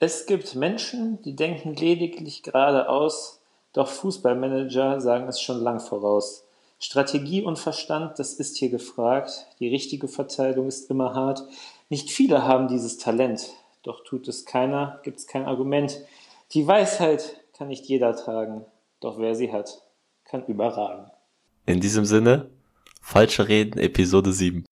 Es gibt Menschen, die denken lediglich geradeaus, doch Fußballmanager sagen es schon lang voraus. Strategie und Verstand, das ist hier gefragt. Die richtige Verteilung ist immer hart. Nicht viele haben dieses Talent, doch tut es keiner, gibt es kein Argument. Die Weisheit kann nicht jeder tragen, doch wer sie hat, kann überragen. In diesem Sinne, falsche Reden, Episode 7.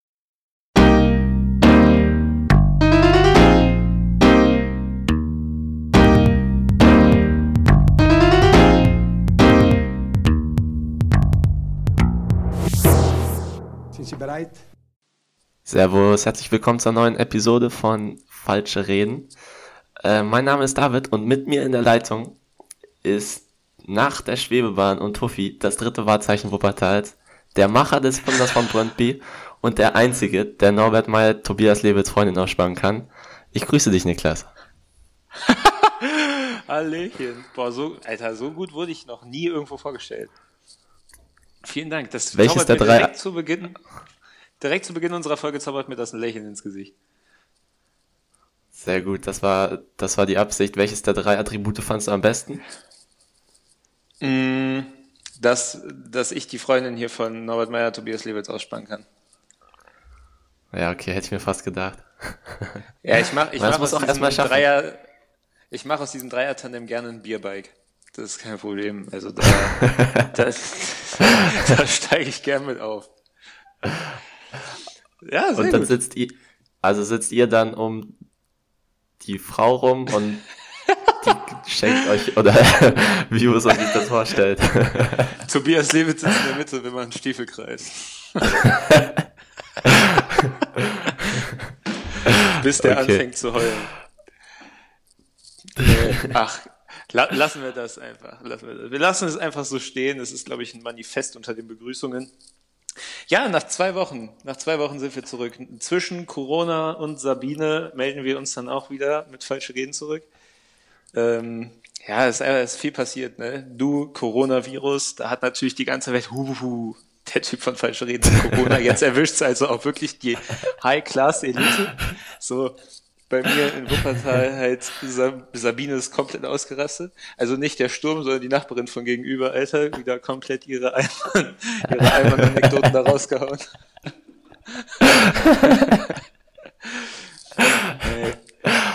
bereit? Servus, herzlich willkommen zur neuen Episode von Falsche Reden. Äh, mein Name ist David und mit mir in der Leitung ist nach der Schwebebahn und Tuffy das dritte Wahrzeichen Wuppertals, der Macher des Funders von Brøndby und der Einzige, der Norbert Meyer Tobias Lewitz Freundin ausspannen kann. Ich grüße dich, Niklas. Hallöchen. Boah, so, Alter, so gut wurde ich noch nie irgendwo vorgestellt. Vielen Dank. Das Welches der drei- direkt zu Beginn, direkt zu Beginn unserer Folge zaubert mir das ein Lächeln ins Gesicht. Sehr gut, das war, das war die Absicht. Welches der drei Attribute fandst du am besten? Mm, Dass, dass ich die Freundin hier von Norbert Meyer Tobias Lewitz ausspannen kann. Ja, okay, hätte ich mir fast gedacht. Ja, ich mache ich mach aus diesem. Dreier, ich mache aus diesem Dreier-Tandem gerne ein Bierbike. Das ist kein Problem. Also da, da, da steige ich gern mit auf. Ja, sehr Und dann gut. sitzt ihr, also sitzt ihr dann um die Frau rum und die schenkt euch, oder wie muss man sich das vorstellt? Tobias Lewitz sitzt in der Mitte, wenn man einen Stiefel kreist. Bis der Okay. anfängt zu heulen. Äh, Ach, la lassen wir das einfach. Lassen wir, das. wir lassen es einfach so stehen. Es ist, glaube ich, ein Manifest unter den Begrüßungen. Ja, nach zwei Wochen, nach zwei Wochen sind wir zurück. Zwischen Corona und Sabine melden wir uns dann auch wieder mit falsche Reden zurück. Ähm, ja, es ist, ist viel passiert, ne? Du, Coronavirus, da hat natürlich die ganze Welt, huhu, der Typ von falsche Reden Corona, jetzt erwischt's also auch wirklich die High-Class-Elite. So, bei mir in Wuppertal halt Sa- Sabine ist komplett ausgerastet. Also nicht der Sturm, sondern die Nachbarin von gegenüber, Alter, wieder komplett ihre Eimann, ihre Eimann-Anekdoten da rausgehauen.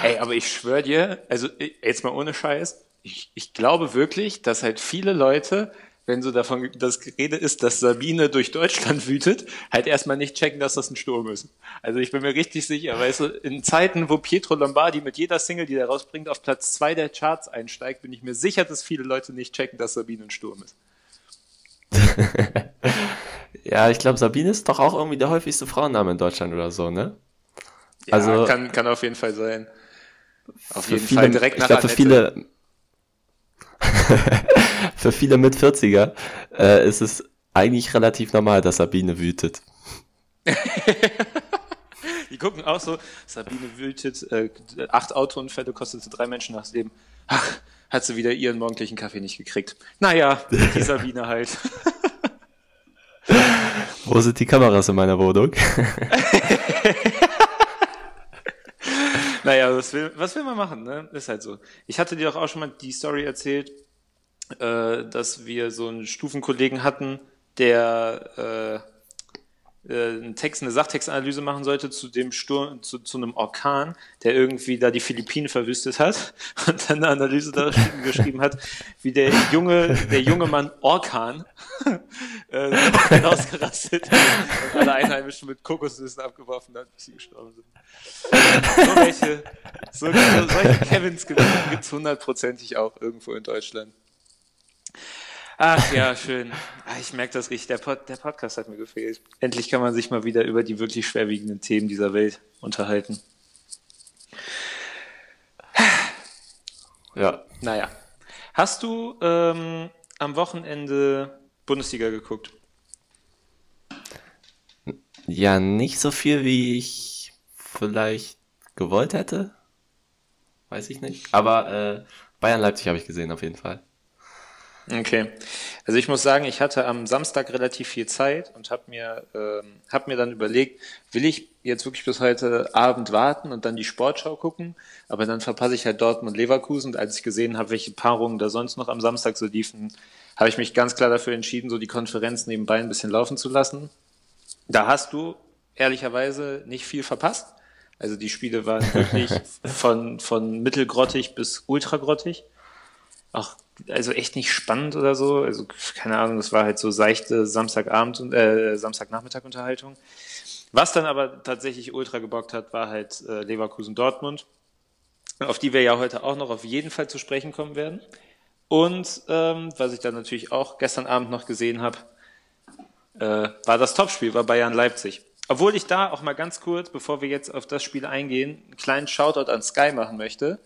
Ey, aber ich schwöre dir, also ich- jetzt mal ohne Scheiß, ich, ich glaube wirklich, dass halt viele Leute, wenn so davon das Gerede ist, dass Sabine durch Deutschland wütet, halt erstmal nicht checken, dass das ein Sturm ist. Also ich bin mir richtig sicher, weißt du, in Zeiten, wo Pietro Lombardi mit jeder Single, die er rausbringt, auf Platz zwei der Charts einsteigt, bin ich mir sicher, dass viele Leute nicht checken, dass Sabine ein Sturm ist. ja, ich glaube, Sabine ist doch auch irgendwie der häufigste Frauenname in Deutschland oder so, ne? Ja, Also- kann, kann auf jeden Fall sein. Auf Für jeden viele, Fall direkt ich nach glaube, für Annette. viele, für viele mit 40er äh, ist es eigentlich relativ normal, dass Sabine wütet. Die gucken auch so, Sabine wütet, äh, acht Autounfälle kostete drei Menschen das Leben. Ach, hat sie wieder ihren morgendlichen Kaffee nicht gekriegt. Naja, die Sabine halt. Wo sind die Kameras in meiner Wohnung? Naja, was will, was will man machen, ne? Ist halt so. Ich hatte dir doch auch schon mal die Story erzählt, äh, dass wir so einen Stufenkollegen hatten, der äh, äh, einen Text, eine Sachtextanalyse machen sollte zu dem Sturm, zu, zu einem Orkan, der irgendwie da die Philippinen verwüstet hat und dann eine Analyse da geschrieben hat, wie der junge, der junge Mann Orkan äh, ausgerastet und alle Einheimischen mit Kokosnüssen abgeworfen hat, bis sie gestorben sind. So welche, so, so, solche Kevins gibt es hundertprozentig auch irgendwo in Deutschland. Ach ja, schön. Ah, Ich merke das richtig. Der, Pod, der Podcast hat mir gefehlt. Endlich kann man sich mal wieder über die wirklich schwerwiegenden Themen dieser Welt unterhalten. ja. Naja. Hast du ähm, am Wochenende Bundesliga geguckt? Ja, nicht so viel, wie ich vielleicht gewollt hätte. Weiß ich nicht. Aber äh, Bayern Leipzig habe ich gesehen, auf jeden Fall. Okay. Also ich muss sagen, ich hatte am Samstag relativ viel Zeit und habe mir, ähm, hab mir dann überlegt, will ich jetzt wirklich bis heute Abend warten und dann die Sportschau gucken, aber dann verpasse ich halt Dortmund Leverkusen und als ich gesehen habe, welche Paarungen da sonst noch am Samstag so liefen, habe ich mich ganz klar dafür entschieden, so die Konferenz nebenbei ein bisschen laufen zu lassen. Da hast du ehrlicherweise nicht viel verpasst. Also die Spiele waren wirklich von, von mittelgrottig bis ultragrottig. Auch also echt nicht spannend oder so. Also keine Ahnung, das war halt so seichte Samstagabend und äh, Samstagnachmittag Unterhaltung. Was dann aber tatsächlich ultra gebockt hat, war halt äh, Leverkusen Dortmund, auf die wir ja heute auch noch auf jeden Fall zu sprechen kommen werden. Und ähm, was ich dann natürlich auch gestern Abend noch gesehen habe, äh, war das Topspiel, war Bayern Leipzig. Obwohl ich da auch mal ganz kurz, bevor wir jetzt auf das Spiel eingehen, einen kleinen Shoutout an Sky machen möchte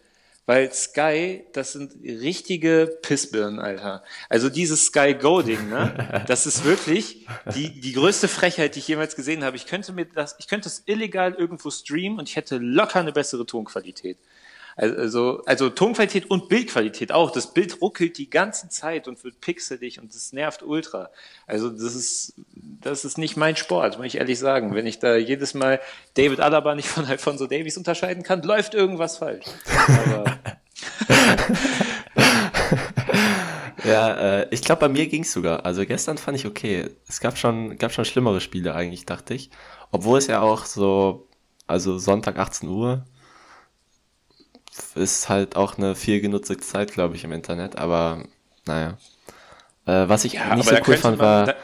weil Sky, das sind richtige Pissbirnen, Alter. Also dieses Sky Go-Ding, ne? Das ist wirklich die, die größte Frechheit, die ich jemals gesehen habe. Ich könnte mir das, ich könnte es illegal irgendwo streamen und ich hätte locker eine bessere Tonqualität. Also, also Tonqualität und Bildqualität auch. Das Bild ruckelt die ganze Zeit und wird pixelig und das nervt ultra. Also das ist, das ist nicht mein Sport, muss ich ehrlich sagen. Wenn ich da jedes Mal David Alaba nicht von Alfonso Davies unterscheiden kann, läuft irgendwas falsch. Ja, äh, ich glaube, bei mir ging's sogar. Also gestern fand ich okay. Es gab schon, gab schon schlimmere Spiele eigentlich, dachte ich. Obwohl es ja auch so, also Sonntag 18 Uhr, ist halt auch eine viel genutzte Zeit, glaube ich, im Internet, aber naja. Äh, was ich ja, nicht so cool fand, war da,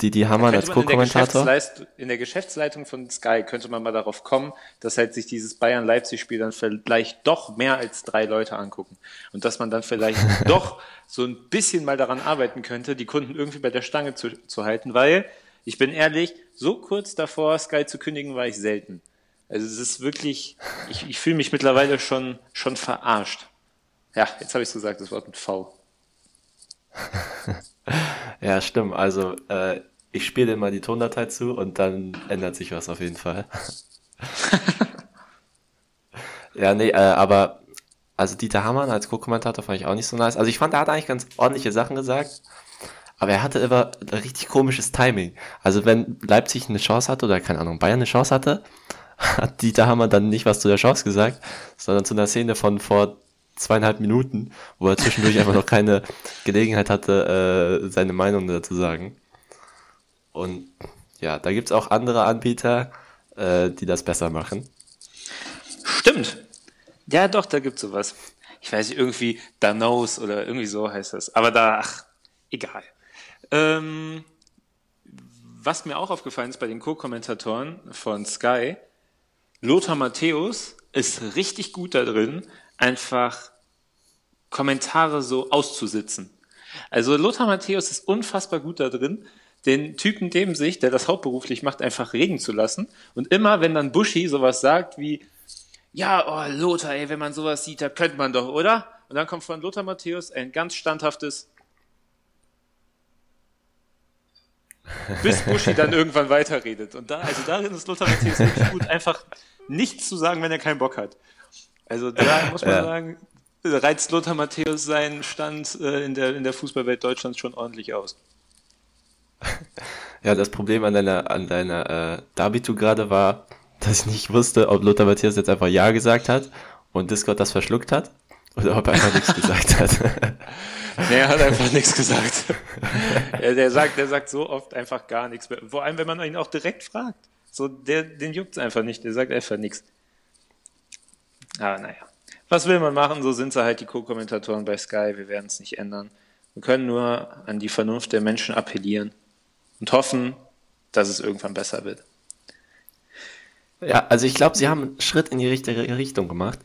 die, die Hammer als Co-Kommentator. In, in, der Geschäftsleitung von Sky könnte man mal darauf kommen, dass halt sich dieses Bayern-Leipzig-Spiel dann vielleicht doch mehr als drei Leute angucken. Und dass man dann vielleicht doch so ein bisschen mal daran arbeiten könnte, die Kunden irgendwie bei der Stange zu, zu halten, weil, ich bin ehrlich, so kurz davor, Sky zu kündigen, war ich selten. Also es ist wirklich, ich, ich fühle mich mittlerweile schon, schon verarscht. Ja, jetzt habe ich es gesagt, das Wort mit V. ja, stimmt. Also äh, ich spiele immer die Tondatei zu und dann ändert sich was auf jeden Fall. ja, nee, äh, aber also Dieter Hamann als Co-Kommentator fand ich auch nicht so nice. Also ich fand, er hat eigentlich ganz ordentliche Sachen gesagt. Aber er hatte immer richtig komisches Timing. Also wenn Leipzig eine Chance hatte oder keine Ahnung, Bayern eine Chance hatte, hat Dieter Hammer dann nicht was zu der Chance gesagt, sondern zu einer Szene von vor zweieinhalb Minuten, wo er zwischendurch einfach noch keine Gelegenheit hatte, äh, seine Meinung dazu sagen. Und ja, da gibt's auch andere Anbieter, äh, die das besser machen. Stimmt. Ja, doch, da gibt's sowas. Ich weiß nicht, irgendwie Danos oder irgendwie so heißt das. Aber da, ach, egal. Ähm, was mir auch aufgefallen ist bei den Co-Kommentatoren von Sky, Lothar Matthäus ist richtig gut da drin, einfach Kommentare so auszusitzen. Also Lothar Matthäus ist unfassbar gut da drin, den Typen neben sich, der das hauptberuflich macht, einfach reden zu lassen. Und immer, wenn dann Buschi sowas sagt wie, ja, oh, Lothar, ey, wenn man sowas sieht, da könnte man doch, oder? Und dann kommt von Lothar Matthäus ein ganz standhaftes, bis Buschi dann irgendwann weiterredet. Und da, also darin ist Lothar Matthäus wirklich gut, einfach nichts zu sagen, wenn er keinen Bock hat. Also da muss man ja. sagen, reizt Lothar Matthäus seinen Stand äh, in, der, in der Fußballwelt Deutschlands schon ordentlich aus. Ja, das Problem an deiner, an deiner äh, Darbitu gerade war, dass ich nicht wusste, ob Lothar Matthäus jetzt einfach Ja gesagt hat und Discord das verschluckt hat oder ob er einfach nichts gesagt hat. nee, er hat einfach nichts gesagt. der, der, sagt, der sagt so oft einfach gar nichts. Vor allem, wenn man ihn auch direkt fragt. So, der, den juckt's einfach nicht, der sagt einfach nichts. Aber naja. Was will man machen? So sind sie halt die Co-Kommentatoren bei Sky. Wir werden es nicht ändern. Wir können nur an die Vernunft der Menschen appellieren und hoffen, dass es irgendwann besser wird. Ja, also ich glaube, sie haben einen Schritt in die richtige Richtung gemacht,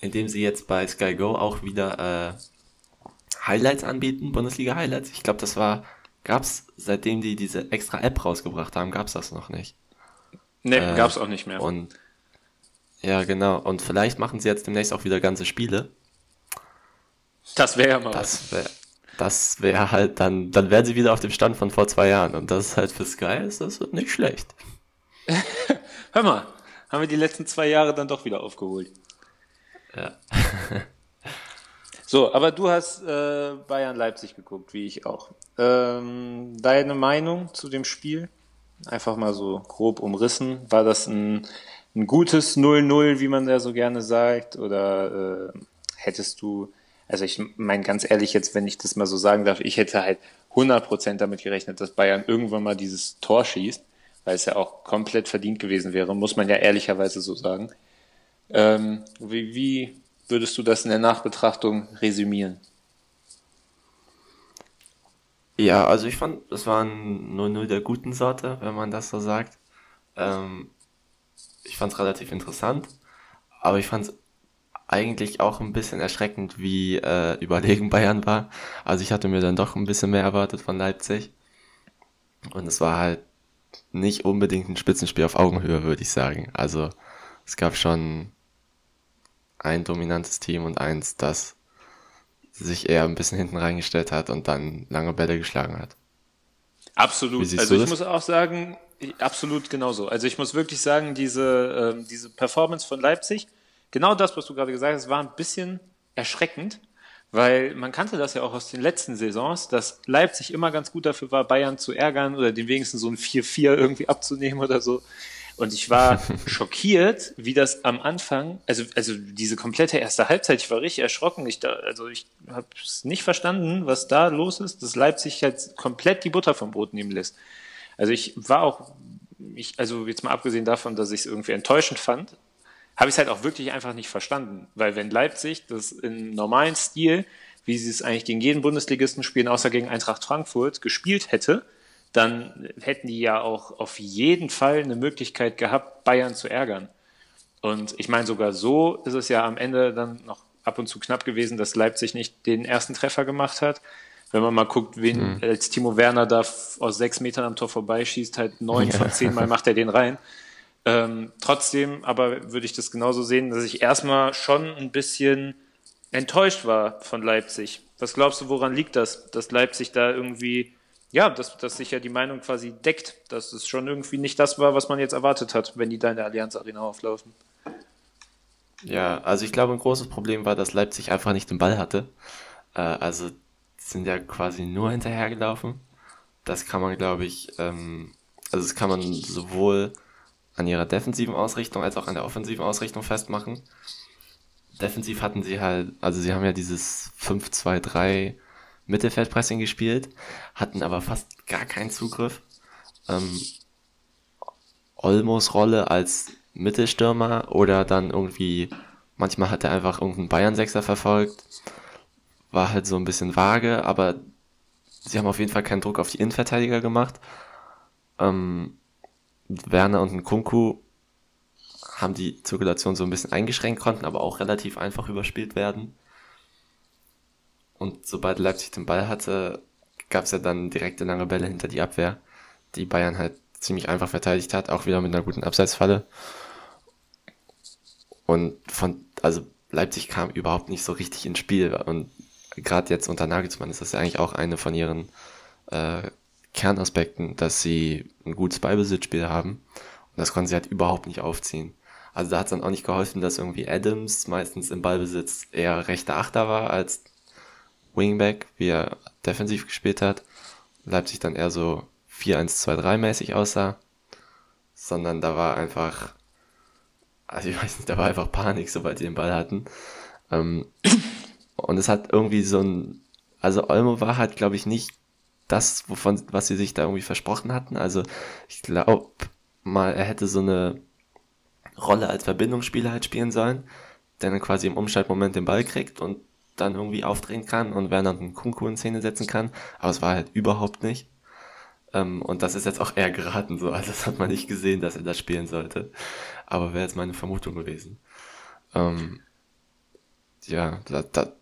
indem sie jetzt bei Sky Go auch wieder äh, Highlights anbieten, Bundesliga-Highlights. Ich glaube, das war, gab's seitdem die diese extra App rausgebracht haben, gab's das noch nicht. Nee, äh, gab's auch nicht mehr. Und ja, genau. Und vielleicht machen sie jetzt demnächst auch wieder ganze Spiele. Das wäre ja mal das wär, Das wäre halt dann, dann wären sie wieder auf dem Stand von vor zwei Jahren. Und das ist halt für Sky ist das nicht schlecht. Hör mal, haben wir die letzten zwei Jahre dann doch wieder aufgeholt. Ja. So, aber du hast äh, Bayern Leipzig geguckt, wie ich auch. Ähm, deine Meinung zu dem Spiel? Einfach mal so grob umrissen. War das ein, ein gutes 0-0, wie man da so gerne sagt? Oder äh, hättest du, also ich meine ganz ehrlich jetzt, wenn ich das mal so sagen darf, ich hätte halt 100% damit gerechnet, dass Bayern irgendwann mal dieses Tor schießt, weil es ja auch komplett verdient gewesen wäre, muss man ja ehrlicherweise so sagen. Ähm, wie, wie würdest du das in der Nachbetrachtung resümieren? Ja, also ich fand, das war ein 0-0 der guten Sorte, wenn man das so sagt. Ähm, ich fand es relativ interessant, aber ich fand es eigentlich auch ein bisschen erschreckend, wie äh, überlegen Bayern war. Also ich hatte mir dann doch ein bisschen mehr erwartet von Leipzig. Und es war halt nicht unbedingt ein Spitzenspiel auf Augenhöhe, würde ich sagen. Also es gab schon ein dominantes Team und eins, das sich eher ein bisschen hinten reingestellt hat und dann lange Bälle geschlagen hat. Absolut. Also ich das? muss auch sagen, absolut genauso. Also ich muss wirklich sagen, diese, äh, diese Performance von Leipzig, genau das, was du gerade gesagt hast, war ein bisschen erschreckend, weil man kannte das ja auch aus den letzten Saisons, dass Leipzig immer ganz gut dafür war, Bayern zu ärgern oder den wenigstens so ein 4-4 irgendwie abzunehmen oder so. Und ich war schockiert, wie das am Anfang, also, also diese komplette erste Halbzeit, ich war richtig erschrocken. Ich da, also ich habe es nicht verstanden, was da los ist, dass Leipzig halt komplett die Butter vom Brot nehmen lässt. Also ich war auch, ich, also jetzt mal abgesehen davon, dass ich es irgendwie enttäuschend fand, habe ich es halt auch wirklich einfach nicht verstanden. Weil wenn Leipzig das im normalen Stil, wie sie es eigentlich gegen jeden Bundesligisten spielen, außer gegen Eintracht Frankfurt, gespielt hätte, dann hätten die ja auch auf jeden Fall eine Möglichkeit gehabt, Bayern zu ärgern. Und ich meine, sogar so ist es ja am Ende dann noch ab und zu knapp gewesen, dass Leipzig nicht den ersten Treffer gemacht hat. Wenn man mal guckt, wen mhm. als Timo Werner da aus sechs Metern am Tor vorbeischießt, halt neun ja. von zehn Mal macht er den rein. Ähm, trotzdem aber würde ich das genauso sehen, dass ich erstmal schon ein bisschen enttäuscht war von Leipzig. Was glaubst du, woran liegt das, dass Leipzig da irgendwie ja, dass, dass sich ja die Meinung quasi deckt, dass es schon irgendwie nicht das war, was man jetzt erwartet hat, wenn die da in der Allianz Arena auflaufen. Ja, also ich glaube, ein großes Problem war, dass Leipzig einfach nicht den Ball hatte. Äh, also sind ja quasi nur hinterhergelaufen. Das kann man, glaube ich, ähm, also das kann man sowohl an ihrer defensiven Ausrichtung als auch an der offensiven Ausrichtung festmachen. Defensiv hatten sie halt, also sie haben ja dieses 5-2-3 Mittelfeldpressing gespielt, hatten aber fast gar keinen Zugriff. Ähm, Olmos Rolle als Mittelstürmer oder dann irgendwie, manchmal hat er einfach irgendeinen Bayern-Sechser verfolgt. War halt so ein bisschen vage, aber sie haben auf jeden Fall keinen Druck auf die Innenverteidiger gemacht. Ähm, Werner und Nkunku haben die Zirkulation so ein bisschen eingeschränkt, konnten aber auch relativ einfach überspielt werden. Und sobald Leipzig den Ball hatte, gab es ja dann direkte lange Bälle hinter die Abwehr, die Bayern halt ziemlich einfach verteidigt hat, auch wieder mit einer guten Abseitsfalle. Und von, also Leipzig kam überhaupt nicht so richtig ins Spiel. Und gerade jetzt unter Nagelsmann ist das ja eigentlich auch eine von ihren äh, Kernaspekten, dass sie ein gutes Ballbesitzspiel haben. Und das konnten sie halt überhaupt nicht aufziehen. Also da hat es dann auch nicht geholfen, dass irgendwie Adams meistens im Ballbesitz eher rechter Achter war als Wingback, wie er defensiv gespielt hat. Leipzig dann eher so 4-1-2-3 mäßig aussah. Sondern da war einfach, also ich weiß nicht, da war einfach Panik, sobald die den Ball hatten. Ähm, und es hat irgendwie so ein, also Olmo war halt, glaube ich, nicht das, wovon, was sie sich da irgendwie versprochen hatten. Also ich glaube mal, er hätte so eine Rolle als Verbindungsspieler halt spielen sollen, der dann quasi im Umschaltmoment den Ball kriegt und dann irgendwie aufdrehen kann und Werner einen Kunku in Szene setzen kann, aber es war halt überhaupt nicht. Ähm, und das ist jetzt auch eher geraten so, also das hat man nicht gesehen, dass er das spielen sollte. Aber wäre jetzt meine Vermutung gewesen. Ähm, ja, da, da,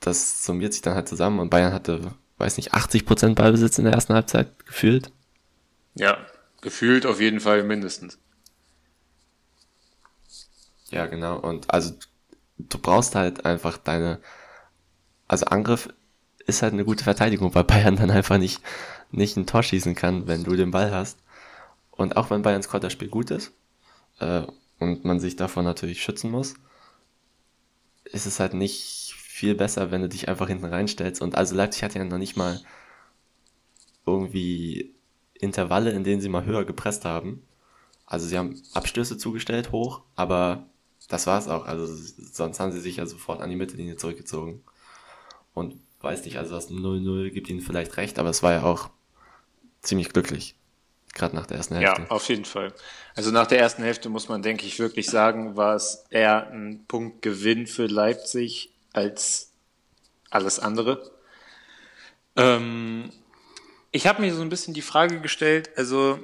das summiert sich dann halt zusammen und Bayern hatte, weiß nicht, 80% Ballbesitz in der ersten Halbzeit gefühlt. Ja, gefühlt auf jeden Fall mindestens. Ja, genau. Und also du brauchst halt einfach deine also Angriff ist halt eine gute Verteidigung, weil Bayern dann einfach nicht, nicht ein Tor schießen kann, wenn du den Ball hast. Und auch wenn Bayerns Konterspiel gut ist äh, und man sich davon natürlich schützen muss, ist es halt nicht viel besser, wenn du dich einfach hinten reinstellst. Und also Leipzig hat ja noch nicht mal irgendwie Intervalle, in denen sie mal höher gepresst haben. Also sie haben Abstöße zugestellt hoch, aber das war's auch. Also sonst haben sie sich ja sofort an die Mittellinie zurückgezogen. Und weiß nicht, also das 0-0 gibt ihnen vielleicht recht, aber es war ja auch ziemlich glücklich. Gerade nach der ersten Hälfte. Ja, auf jeden Fall. Also nach der ersten Hälfte muss man, denke ich, wirklich sagen, war es eher ein Punktgewinn für Leipzig als alles andere. Ähm, ich habe mir so ein bisschen die Frage gestellt, also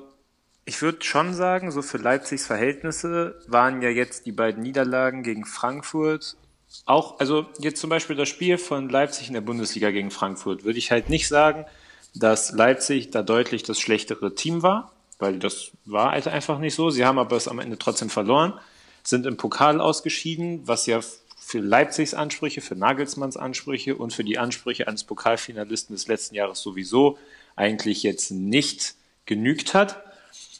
ich würde schon sagen, so für Leipzigs Verhältnisse waren ja jetzt die beiden Niederlagen gegen Frankfurt auch, also jetzt zum Beispiel das Spiel von Leipzig in der Bundesliga gegen Frankfurt, würde ich halt nicht sagen, dass Leipzig da deutlich das schlechtere Team war, weil das war halt einfach nicht so. Sie haben aber es am Ende trotzdem verloren, sind im Pokal ausgeschieden, was ja für Leipzigs Ansprüche, für Nagelsmanns Ansprüche und für die Ansprüche eines Pokalfinalisten des letzten Jahres sowieso eigentlich jetzt nicht genügt hat.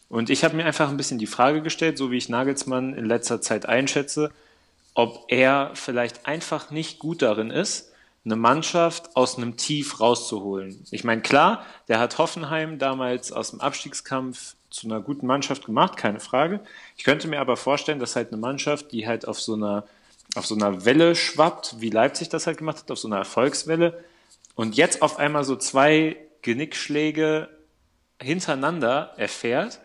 Und ich habe mir einfach ein bisschen die Frage gestellt, so wie ich Nagelsmann in letzter Zeit einschätze, ob er vielleicht einfach nicht gut darin ist, eine Mannschaft aus einem Tief rauszuholen. Ich meine, klar, der hat Hoffenheim damals aus dem Abstiegskampf zu einer guten Mannschaft gemacht, keine Frage. Ich könnte mir aber vorstellen, dass halt eine Mannschaft, die halt auf so einer, auf so einer Welle schwappt, wie Leipzig das halt gemacht hat, auf so einer Erfolgswelle, und jetzt auf einmal so zwei Genickschläge hintereinander erfährt,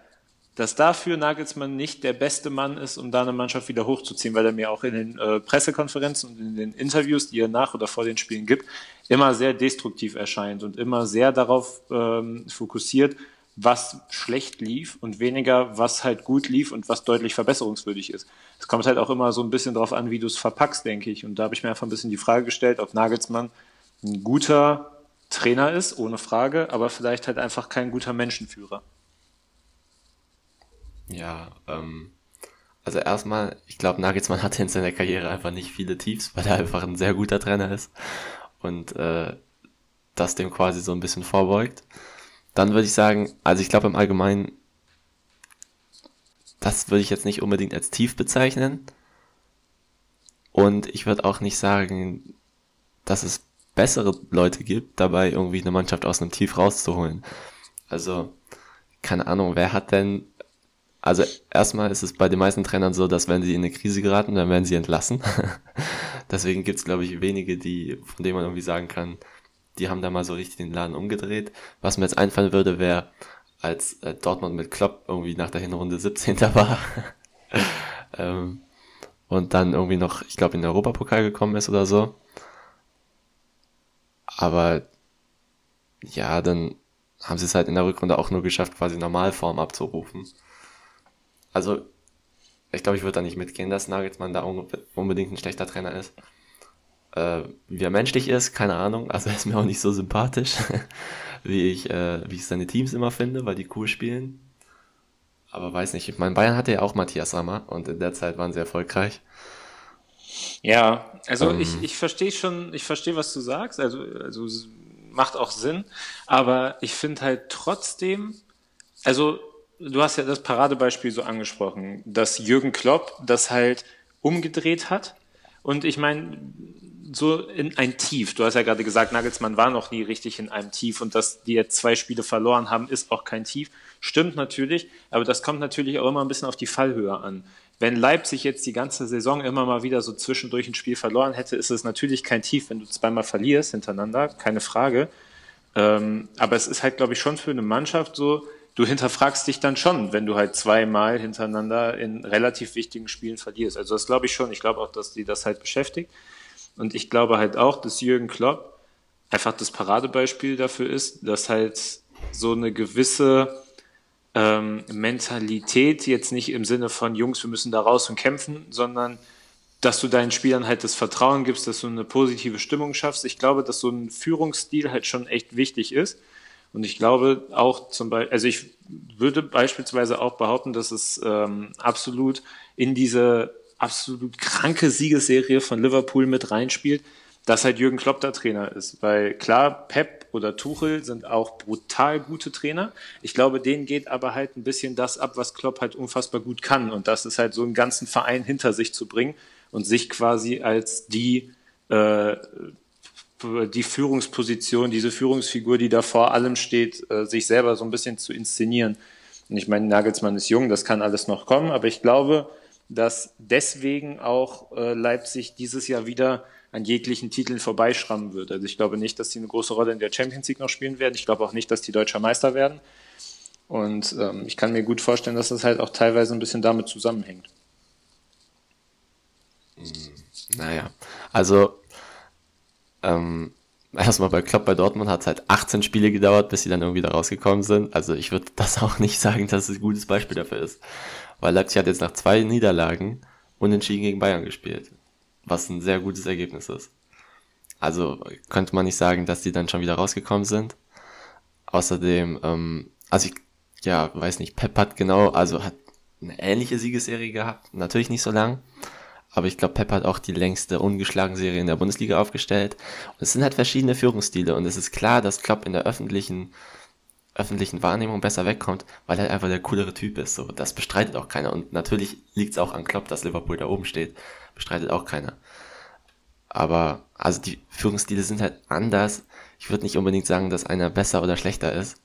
dass dafür Nagelsmann nicht der beste Mann ist, um da eine Mannschaft wieder hochzuziehen, weil er mir auch in den äh, Pressekonferenzen und in den Interviews, die er nach oder vor den Spielen gibt, immer sehr destruktiv erscheint und immer sehr darauf ähm, fokussiert, was schlecht lief und weniger, was halt gut lief und was deutlich verbesserungswürdig ist. Es kommt halt auch immer so ein bisschen darauf an, wie du es verpackst, denke ich. Und da habe ich mir einfach ein bisschen die Frage gestellt, ob Nagelsmann ein guter Trainer ist, ohne Frage, aber vielleicht halt einfach kein guter Menschenführer. Ja, ähm, also erstmal, ich glaube, Nagelsmann hatte in seiner Karriere einfach nicht viele Tiefs, weil er einfach ein sehr guter Trainer ist und äh, das dem quasi so ein bisschen vorbeugt. Dann würde ich sagen, also ich glaube im Allgemeinen, das würde ich jetzt nicht unbedingt als tief bezeichnen. Und ich würde auch nicht sagen, dass es bessere Leute gibt, dabei irgendwie eine Mannschaft aus einem Tief rauszuholen. Also, keine Ahnung, wer hat denn also erstmal ist es bei den meisten Trainern so, dass wenn sie in eine Krise geraten, dann werden sie entlassen. Deswegen gibt es, glaube ich, wenige, die, von denen man irgendwie sagen kann, die haben da mal so richtig den Laden umgedreht. Was mir jetzt einfallen würde, wäre, als äh, Dortmund mit Klopp irgendwie nach der Hinrunde 17. war ähm, und dann irgendwie noch, ich glaube, in den Europapokal gekommen ist oder so. Aber ja, dann haben sie es halt in der Rückrunde auch nur geschafft, quasi Normalform abzurufen. Also, ich glaube, ich würde da nicht mitgehen, dass Nagelsmann da unbedingt ein schlechter Trainer ist. Äh, wie er menschlich ist, keine Ahnung. Also er ist mir auch nicht so sympathisch, wie ich, äh, wie ich seine Teams immer finde, weil die cool spielen. Aber weiß nicht. Ich meine, Bayern hatte ja auch Matthias Sammer und in der Zeit waren sie erfolgreich. Ja, also ähm, ich, ich verstehe schon, ich verstehe, was du sagst. Also, also macht auch Sinn. Aber ich finde halt trotzdem, also du hast ja das Paradebeispiel so angesprochen, dass Jürgen Klopp das halt umgedreht hat. Und ich meine, so in ein Tief. Du hast ja gerade gesagt, Nagelsmann war noch nie richtig in einem Tief und dass die jetzt zwei Spiele verloren haben, ist auch kein Tief. Stimmt natürlich, aber das kommt natürlich auch immer ein bisschen auf die Fallhöhe an. Wenn Leipzig jetzt die ganze Saison immer mal wieder so zwischendurch ein Spiel verloren hätte, ist es natürlich kein Tief, wenn du zweimal verlierst hintereinander, keine Frage. Ähm, aber es ist halt, glaube ich, schon für eine Mannschaft so, du hinterfragst dich dann schon, wenn du halt zweimal hintereinander in relativ wichtigen Spielen verlierst. Also das glaube ich schon. Ich glaube auch, dass die das halt beschäftigt. Und ich glaube halt auch, dass Jürgen Klopp einfach das Paradebeispiel dafür ist, dass halt so eine gewisse ähm, Mentalität jetzt nicht im Sinne von Jungs, wir müssen da raus und kämpfen, sondern dass du deinen Spielern halt das Vertrauen gibst, dass du eine positive Stimmung schaffst. Ich glaube, dass so ein Führungsstil halt schon echt wichtig ist. Und ich glaube auch zum Beispiel, also ich würde beispielsweise auch behaupten, dass es ähm, absolut in diese absolut kranke Siegesserie von Liverpool mit reinspielt, dass halt Jürgen Klopp der Trainer ist. Weil klar, Pep oder Tuchel sind auch brutal gute Trainer. Ich glaube, denen geht aber halt ein bisschen das ab, was Klopp halt unfassbar gut kann. Und das ist halt so einen ganzen Verein hinter sich zu bringen und sich quasi als die äh, die Führungsposition, diese Führungsfigur, die da vor allem steht, äh, sich selber so ein bisschen zu inszenieren. Und ich meine, Nagelsmann ist jung, das kann alles noch kommen, aber ich glaube, dass deswegen auch äh, Leipzig dieses Jahr wieder an jeglichen Titeln vorbeischrammen wird. Also ich glaube nicht, dass die eine große Rolle in der Champions League noch spielen werden. Ich glaube auch nicht, dass die deutscher Meister werden. Und ähm, ich kann mir gut vorstellen, dass das halt auch teilweise ein bisschen damit zusammenhängt. Naja, also ähm, erstmal bei Klopp bei Dortmund hat es halt 18 Spiele gedauert, bis sie dann irgendwie da rausgekommen sind. Also ich würde das auch nicht sagen, dass es ein gutes Beispiel dafür ist. Weil Leipzig hat jetzt nach zwei Niederlagen unentschieden gegen Bayern gespielt. Was ein sehr gutes Ergebnis ist. Also könnte man nicht sagen, dass die dann schon wieder rausgekommen sind. Außerdem, ähm, also ich, ja, weiß nicht, Pep hat genau, also hat eine ähnliche Siegesserie gehabt. Natürlich nicht so lang. Aber ich glaube, Pep hat auch die längste ungeschlagen Serie in der Bundesliga aufgestellt. Und es sind halt verschiedene Führungsstile. Und es ist klar, dass Klopp in der öffentlichen, öffentlichen Wahrnehmung besser wegkommt, weil er einfach der coolere Typ ist. So, das bestreitet auch keiner. Und natürlich liegt es auch an Klopp, dass Liverpool da oben steht. Bestreitet auch keiner. Aber, also die Führungsstile sind halt anders. Ich würde nicht unbedingt sagen, dass einer besser oder schlechter ist.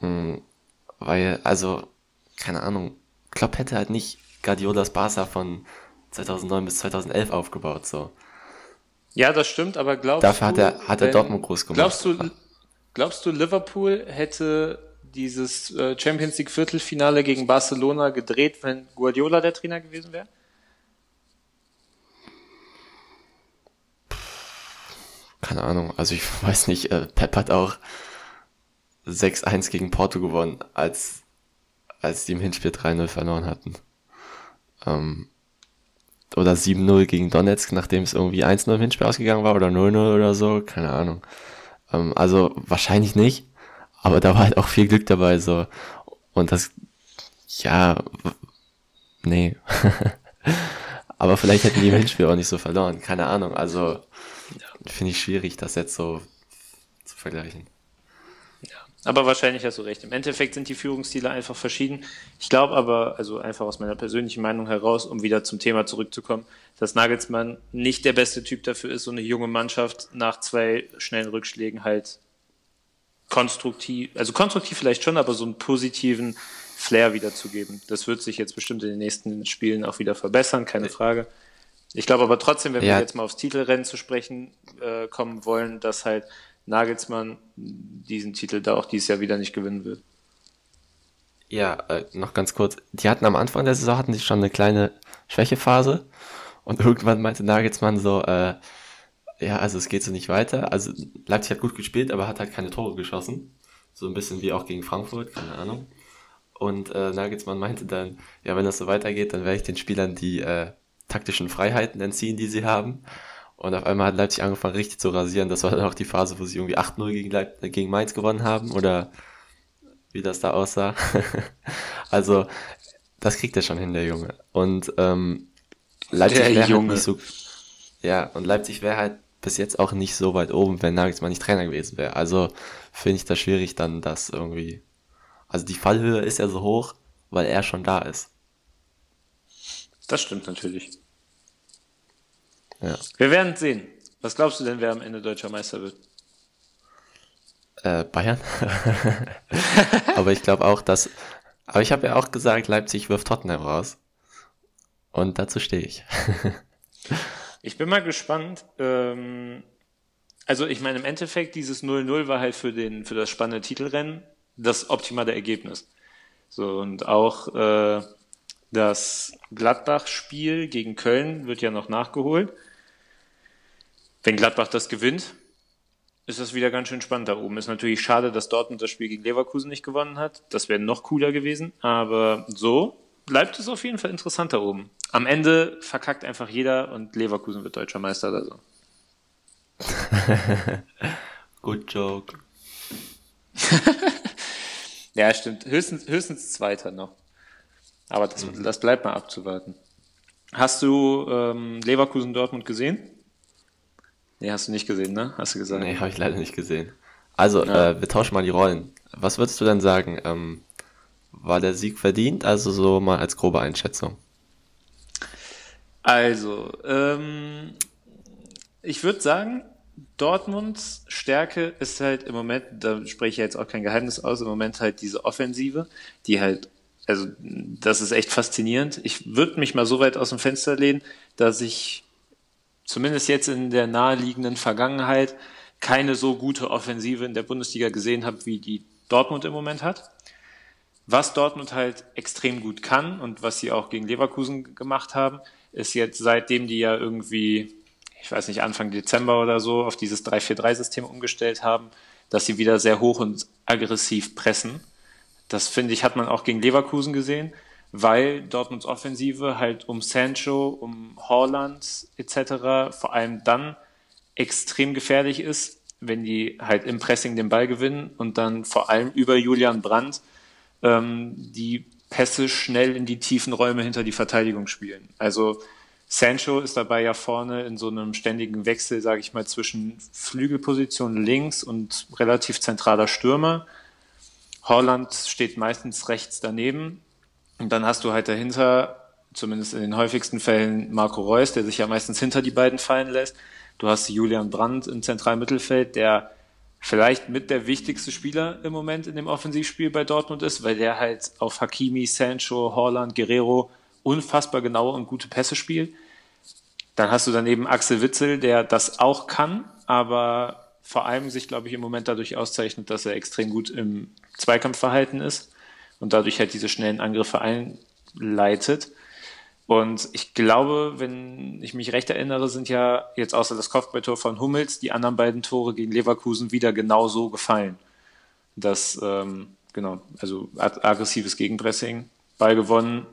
Hm, weil, also, keine Ahnung, Klopp hätte halt nicht Guardiolas Barca von 2009 bis 2011 aufgebaut, so. Ja, das stimmt, aber glaubst Dafür du... hat er, hat er Dortmund groß gemacht. Glaubst du, glaubst du, Liverpool hätte dieses äh, Champions League Viertelfinale gegen Barcelona gedreht, wenn Guardiola der Trainer gewesen wäre? Keine Ahnung, also ich weiß nicht, äh, Pep hat auch 6-1 gegen Porto gewonnen, als, als die im Hinspiel 3-0 verloren hatten. Ähm, oder 7-0 gegen Donetsk, nachdem es irgendwie 1-0 im Hinspiel ausgegangen war oder 0-0 oder so, keine Ahnung. Ähm, also wahrscheinlich nicht, aber da war halt auch viel Glück dabei so. Und das, ja, nee. aber vielleicht hätten die im Hinspiel auch nicht so verloren, keine Ahnung. Also finde ich schwierig, das jetzt so zu vergleichen. Aber wahrscheinlich hast du recht. Im Endeffekt sind die Führungsstile einfach verschieden. Ich glaube aber, also einfach aus meiner persönlichen Meinung heraus, um wieder zum Thema zurückzukommen, dass Nagelsmann nicht der beste Typ dafür ist, so eine junge Mannschaft nach zwei schnellen Rückschlägen halt konstruktiv, also konstruktiv vielleicht schon, aber so einen positiven Flair wiederzugeben. Das wird sich jetzt bestimmt in den nächsten Spielen auch wieder verbessern, keine Frage. Ich glaube aber trotzdem, wenn ja. wir jetzt mal aufs Titelrennen zu sprechen äh, kommen wollen, dass halt Nagelsmann diesen Titel da auch dieses Jahr wieder nicht gewinnen wird. Ja, äh, noch ganz kurz. Die hatten am Anfang der Saison hatten die schon eine kleine Schwächephase und irgendwann meinte Nagelsmann so, äh, ja, also es geht so nicht weiter. Also Leipzig hat gut gespielt, aber hat halt keine Tore geschossen. So ein bisschen wie auch gegen Frankfurt, keine Ahnung. Und äh, Nagelsmann meinte dann, ja, wenn das so weitergeht, dann werde ich den Spielern die äh, taktischen Freiheiten entziehen, die sie haben. Und auf einmal hat Leipzig angefangen richtig zu rasieren. Das war dann auch die Phase, wo sie irgendwie 8-0 gegen, Leip gegen Mainz gewonnen haben oder wie das da aussah. also, das kriegt er schon hin, der Junge. Und ähm, Leipzig wäre halt nicht so. Ja, und Leipzig wäre halt bis jetzt auch nicht so weit oben, wenn Nagelsmann nicht Trainer gewesen wäre. Also finde ich das schwierig, dann das irgendwie. Also die Fallhöhe ist ja so hoch, weil er schon da ist. Das stimmt natürlich. Ja. Wir werden sehen. Was glaubst du denn, wer am Ende deutscher Meister wird? Äh, Bayern. aber ich glaube auch, dass. Aber ich habe ja auch gesagt, Leipzig wirft Tottenham raus. Und dazu stehe ich. ich bin mal gespannt. Ähm, also ich meine, im Endeffekt, dieses 0-0 war halt für, den, für das spannende Titelrennen das optimale Ergebnis. So, und auch äh, das Gladbach-Spiel gegen Köln wird ja noch nachgeholt. Wenn Gladbach das gewinnt, ist das wieder ganz schön spannend da oben. Ist natürlich schade, dass Dortmund das Spiel gegen Leverkusen nicht gewonnen hat. Das wäre noch cooler gewesen. Aber so bleibt es auf jeden Fall interessant da oben. Am Ende verkackt einfach jeder und Leverkusen wird deutscher Meister oder so. Good joke. ja, stimmt. Höchstens, höchstens Zweiter noch. Aber das, mhm. das bleibt mal abzuwarten. Hast du ähm, Leverkusen Dortmund gesehen? Nee, hast du nicht gesehen, ne? Hast du gesagt? Nee, habe ich leider nicht gesehen. Also, ja. äh, wir tauschen mal die Rollen. Was würdest du denn sagen? Ähm, war der Sieg verdient? Also so mal als grobe Einschätzung. Also, ähm, ich würde sagen, Dortmunds Stärke ist halt im Moment, da spreche ich jetzt auch kein Geheimnis aus, im Moment halt diese Offensive, die halt, also das ist echt faszinierend. Ich würde mich mal so weit aus dem Fenster lehnen, dass ich zumindest jetzt in der naheliegenden Vergangenheit keine so gute Offensive in der Bundesliga gesehen habe, wie die Dortmund im Moment hat. Was Dortmund halt extrem gut kann und was sie auch gegen Leverkusen gemacht haben, ist jetzt seitdem die ja irgendwie ich weiß nicht, Anfang Dezember oder so auf dieses 3-4-3-System umgestellt haben, dass sie wieder sehr hoch und aggressiv pressen. Das finde ich, hat man auch gegen Leverkusen gesehen, weil Dortmunds Offensive halt um Sancho, um Holland etc. vor allem dann extrem gefährlich ist, wenn die halt im Pressing den Ball gewinnen und dann vor allem über Julian Brandt ähm, die Pässe schnell in die tiefen Räume hinter die Verteidigung spielen. Also Sancho ist dabei ja vorne in so einem ständigen Wechsel, sage ich mal, zwischen Flügelposition links und relativ zentraler Stürmer. Holland steht meistens rechts daneben. Und dann hast du halt dahinter, zumindest in den häufigsten Fällen, Marco Reus, der sich ja meistens hinter die beiden fallen lässt. Du hast Julian Brandt im zentralen Mittelfeld, der vielleicht mit der wichtigste Spieler im Moment in dem Offensivspiel bei Dortmund ist, weil der halt auf Hakimi, Sancho, Holland, Guerrero unfassbar genaue und gute Pässe spielt. Dann hast du daneben Axel Witzel, der das auch kann, aber vor allem sich, glaube ich, im Moment dadurch auszeichnet, dass er extrem gut im Zweikampfverhalten ist und dadurch halt diese schnellen Angriffe einleitet. Und ich glaube, wenn ich mich recht erinnere, sind ja jetzt außer das Kopfballtor von Hummels die anderen beiden Tore gegen Leverkusen wieder genau so gefallen. Das, ähm, genau, also aggressives Gegenpressing, Ball gewonnen,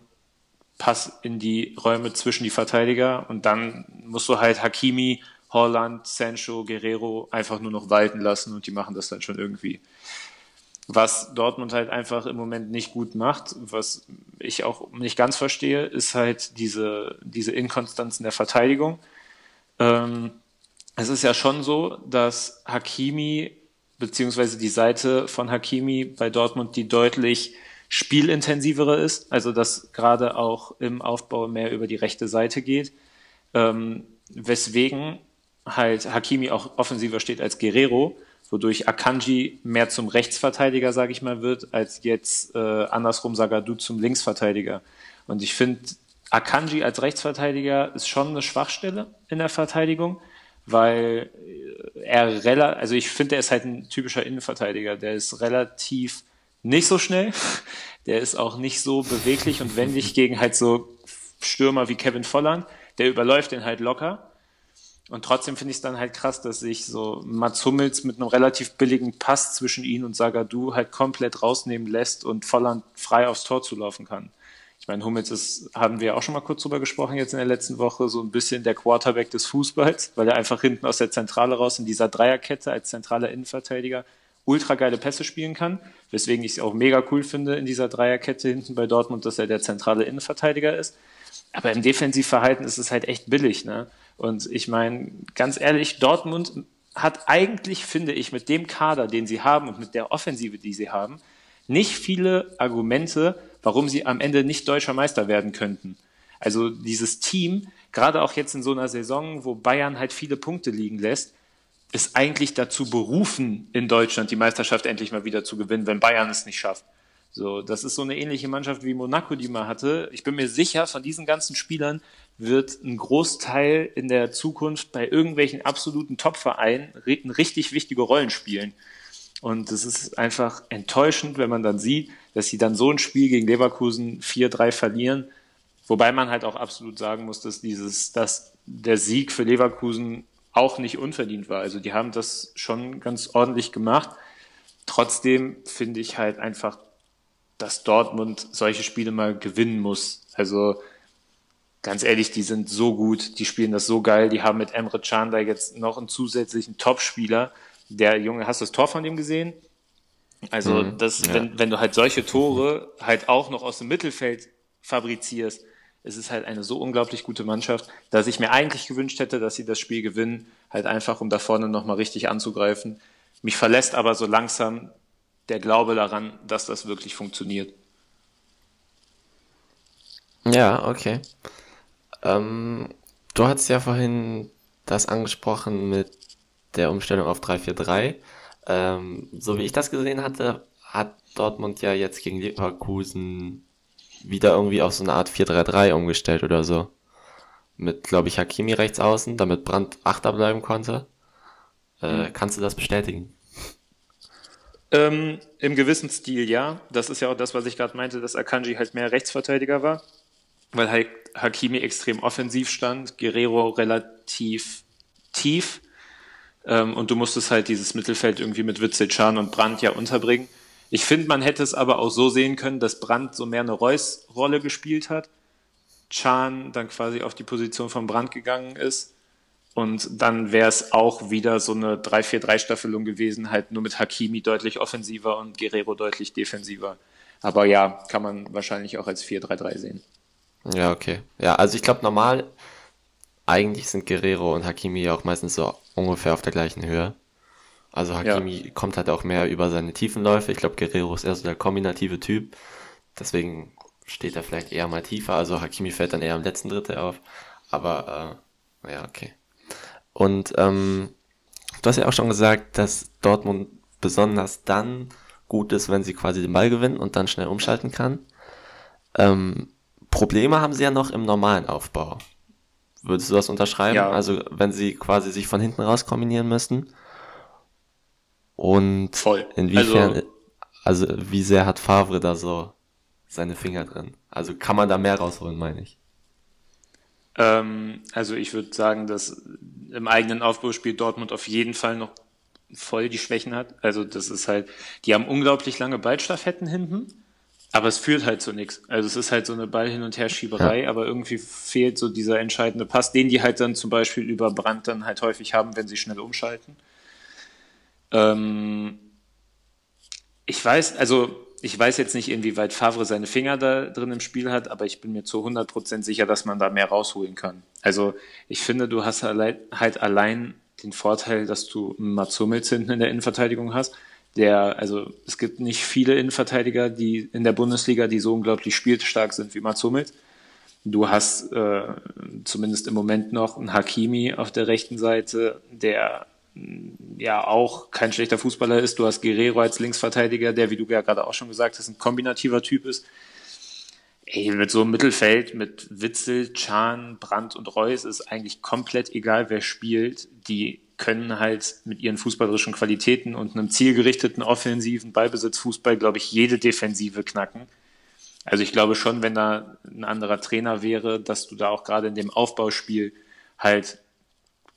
Pass in die Räume zwischen die Verteidiger und dann musst du halt Hakimi, Holland, Sancho, Guerrero einfach nur noch walten lassen und die machen das dann schon irgendwie. Was Dortmund halt einfach im Moment nicht gut macht, was ich auch nicht ganz verstehe, ist halt diese, diese Inkonstanz in der Verteidigung. Ähm, es ist ja schon so, dass Hakimi beziehungsweise die Seite von Hakimi bei Dortmund die deutlich spielintensivere ist, also dass gerade auch im Aufbau mehr über die rechte Seite geht, ähm, weswegen halt Hakimi auch offensiver steht als Guerrero, wodurch Akanji mehr zum Rechtsverteidiger, sage ich mal, wird, als jetzt äh, andersrum Sagadu zum Linksverteidiger. Und ich finde, Akanji als Rechtsverteidiger ist schon eine Schwachstelle in der Verteidigung, weil er relativ, also ich finde, er ist halt ein typischer Innenverteidiger, der ist relativ nicht so schnell. Der ist auch nicht so beweglich und wendig gegen halt so Stürmer wie Kevin Volland. Der überläuft den halt locker. Und trotzdem finde ich es dann halt krass, dass sich so Mats Hummels mit einem relativ billigen Pass zwischen ihn und Sagadu halt komplett rausnehmen lässt und Volland frei aufs Tor zulaufen kann. Ich meine, Hummels ist, haben wir auch schon mal kurz drüber gesprochen jetzt in der letzten Woche, so ein bisschen der Quarterback des Fußballs, weil er einfach hinten aus der Zentrale raus in dieser Dreierkette als zentraler Innenverteidiger ultra geile Pässe spielen kann, weswegen ich es auch mega cool finde in dieser Dreierkette hinten bei Dortmund, dass er der zentrale Innenverteidiger ist. Aber im Defensivverhalten ist es halt echt billig, ne? Und ich meine, ganz ehrlich, Dortmund hat eigentlich, finde ich, mit dem Kader, den sie haben und mit der Offensive, die sie haben, nicht viele Argumente, warum sie am Ende nicht deutscher Meister werden könnten. Also dieses Team, gerade auch jetzt in so einer Saison, wo Bayern halt viele Punkte liegen lässt, ist eigentlich dazu berufen, in Deutschland die Meisterschaft endlich mal wieder zu gewinnen, wenn Bayern es nicht schafft. So, das ist so eine ähnliche Mannschaft wie Monaco, die man hatte. Ich bin mir sicher, von diesen ganzen Spielern wird ein Großteil in der Zukunft bei irgendwelchen absoluten Top-Vereinen richtig wichtige Rollen spielen. Und es ist einfach enttäuschend, wenn man dann sieht, dass sie dann so ein Spiel gegen Leverkusen 4-3 verlieren. Wobei man halt auch absolut sagen muss, dass dieses, dass der Sieg für Leverkusen auch nicht unverdient war. Also die haben das schon ganz ordentlich gemacht. Trotzdem finde ich halt einfach, dass Dortmund solche Spiele mal gewinnen muss. Also ganz ehrlich, die sind so gut, die spielen das so geil. Die haben mit Emre Can da jetzt noch einen zusätzlichen Topspieler. Der Junge, hast du das Tor von dem gesehen? Also, mhm, das, ja. wenn, wenn du halt solche Tore halt auch noch aus dem Mittelfeld fabrizierst, es ist halt eine so unglaublich gute Mannschaft, dass ich mir eigentlich gewünscht hätte, dass sie das Spiel gewinnen, halt einfach, um da vorne nochmal richtig anzugreifen. Mich verlässt aber so langsam der Glaube daran, dass das wirklich funktioniert. Ja, okay. Ähm, du hast ja vorhin das angesprochen mit der Umstellung auf 3-4-3. Ähm, so wie ich das gesehen hatte, hat Dortmund ja jetzt gegen Leverkusen wieder irgendwie auf so eine Art 4-3-3 umgestellt oder so. Mit, glaube ich, Hakimi rechts außen, damit Brandt Achter bleiben konnte. Äh, mhm. Kannst du das bestätigen? Ähm, Im gewissen Stil ja. Das ist ja auch das, was ich gerade meinte, dass Akanji halt mehr Rechtsverteidiger war, weil Hakimi extrem offensiv stand, Guerrero relativ tief ähm, und du musstest halt dieses Mittelfeld irgendwie mit Witzel, Can und Brandt ja unterbringen. Ich finde, man hätte es aber auch so sehen können, dass Brandt so mehr eine Reus-Rolle gespielt hat, Can dann quasi auf die Position von Brandt gegangen ist und dann wäre es auch wieder so eine 3-4-3-Staffelung gewesen, halt nur mit Hakimi deutlich offensiver und Guerrero deutlich defensiver. Aber ja, kann man wahrscheinlich auch als 4-3-3 sehen. Ja, okay. Ja, also ich glaube normal, eigentlich sind Guerrero und Hakimi ja auch meistens so ungefähr auf der gleichen Höhe. Also Hakimi ja. kommt halt auch mehr über seine Tiefenläufe. Ich glaube, Guerrero ist eher so der kombinative Typ. Deswegen steht er vielleicht eher mal tiefer. Also Hakimi fällt dann eher im letzten Drittel auf. Aber äh, ja, okay. Und ähm, du hast ja auch schon gesagt, dass Dortmund besonders dann gut ist, wenn sie quasi den Ball gewinnen und dann schnell umschalten kann. Ähm, Probleme haben sie ja noch im normalen Aufbau. Würdest du das unterschreiben? Ja. Also wenn sie quasi sich von hinten raus kombinieren müssten? Und Voll. inwiefern, also, also wie sehr hat Favre da so seine Finger drin? Also kann man da mehr rausholen, meine ich. Ähm, also ich würde sagen, dass im eigenen Aufbauspiel Dortmund auf jeden Fall noch voll die Schwächen hat. Also das ist halt, die haben unglaublich lange Ballstaffetten hinten, aber es führt halt zu nichts. Also es ist halt so eine Ball hin und her Schieberei, ja. aber irgendwie fehlt so dieser entscheidende Pass, den die halt dann zum Beispiel über Brand dann halt häufig haben, wenn sie schnell umschalten. Ähm, ich weiß, also ich weiß jetzt nicht, inwieweit Favre seine Finger da drin im Spiel hat, aber ich bin mir zu 100% sicher, dass man da mehr rausholen kann. Also ich finde, du hast halt allein den Vorteil, dass du Mats Hummels hinten in der Innenverteidigung hast, der, also es gibt nicht viele Innenverteidiger, die in der Bundesliga, die so unglaublich spielstark sind wie Mats Hummels. Du hast äh, zumindest im Moment noch einen Hakimi auf der rechten Seite, der ja auch kein schlechter Fußballer ist. Du hast Guerrero als Linksverteidiger, der, wie du ja gerade auch schon gesagt hast, ein kombinativer Typ ist. Ey, mit so einem Mittelfeld mit Witzel, Chan, Brandt und Reus ist eigentlich komplett egal, wer spielt. Die können halt mit ihren fußballerischen Qualitäten und einem zielgerichteten offensiven Ballbesitzfußball, glaube ich, jede Defensive knacken. Also ich glaube schon, wenn da ein anderer Trainer wäre, dass du da auch gerade in dem Aufbauspiel halt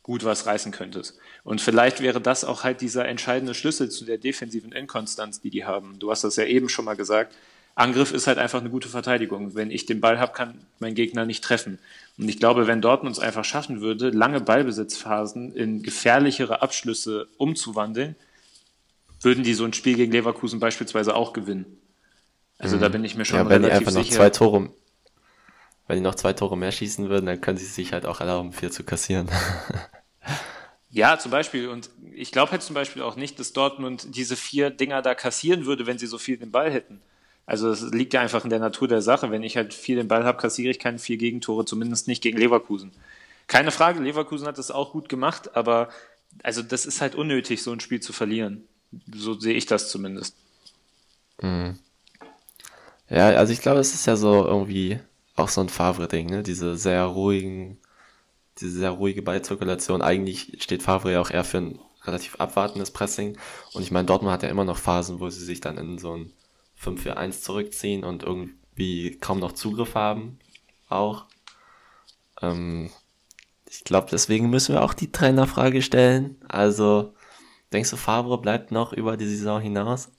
gut was reißen könntest. Und vielleicht wäre das auch halt dieser entscheidende Schlüssel zu der defensiven Inkonstanz, die die haben. Du hast das ja eben schon mal gesagt. Angriff ist halt einfach eine gute Verteidigung. Wenn ich den Ball habe, kann mein Gegner nicht treffen. Und ich glaube, wenn Dortmund es einfach schaffen würde, lange Ballbesitzphasen in gefährlichere Abschlüsse umzuwandeln, würden die so ein Spiel gegen Leverkusen beispielsweise auch gewinnen. Also mhm. da bin ich mir schon ja, wenn relativ die einfach sicher. Noch zwei Tore, wenn die noch zwei Tore mehr schießen würden, dann können sie sich halt auch erlauben, vier zu kassieren. Ja, zum Beispiel. Und ich glaube halt zum Beispiel auch nicht, dass Dortmund diese vier Dinger da kassieren würde, wenn sie so viel den Ball hätten. Also es liegt ja einfach in der Natur der Sache. Wenn ich halt viel den Ball habe, kassiere ich keine vier Gegentore, zumindest nicht gegen Leverkusen. Keine Frage, Leverkusen hat das auch gut gemacht, aber also das ist halt unnötig, so ein Spiel zu verlieren. So sehe ich das zumindest. Mhm. Ja, also ich glaube, es ist ja so irgendwie auch so ein Favre-Ding, ne? Diese sehr ruhigen diese sehr ruhige Ballzirkulation. Eigentlich steht Favre ja auch eher für ein relativ abwartendes Pressing. Und ich meine, Dortmund hat ja immer noch Phasen, wo sie sich dann in so ein 5-4-1 zurückziehen und irgendwie kaum noch Zugriff haben. Auch. Ähm, ich glaube, deswegen müssen wir auch die Trainerfrage stellen. Also, denkst du, Favre bleibt noch über die Saison hinaus?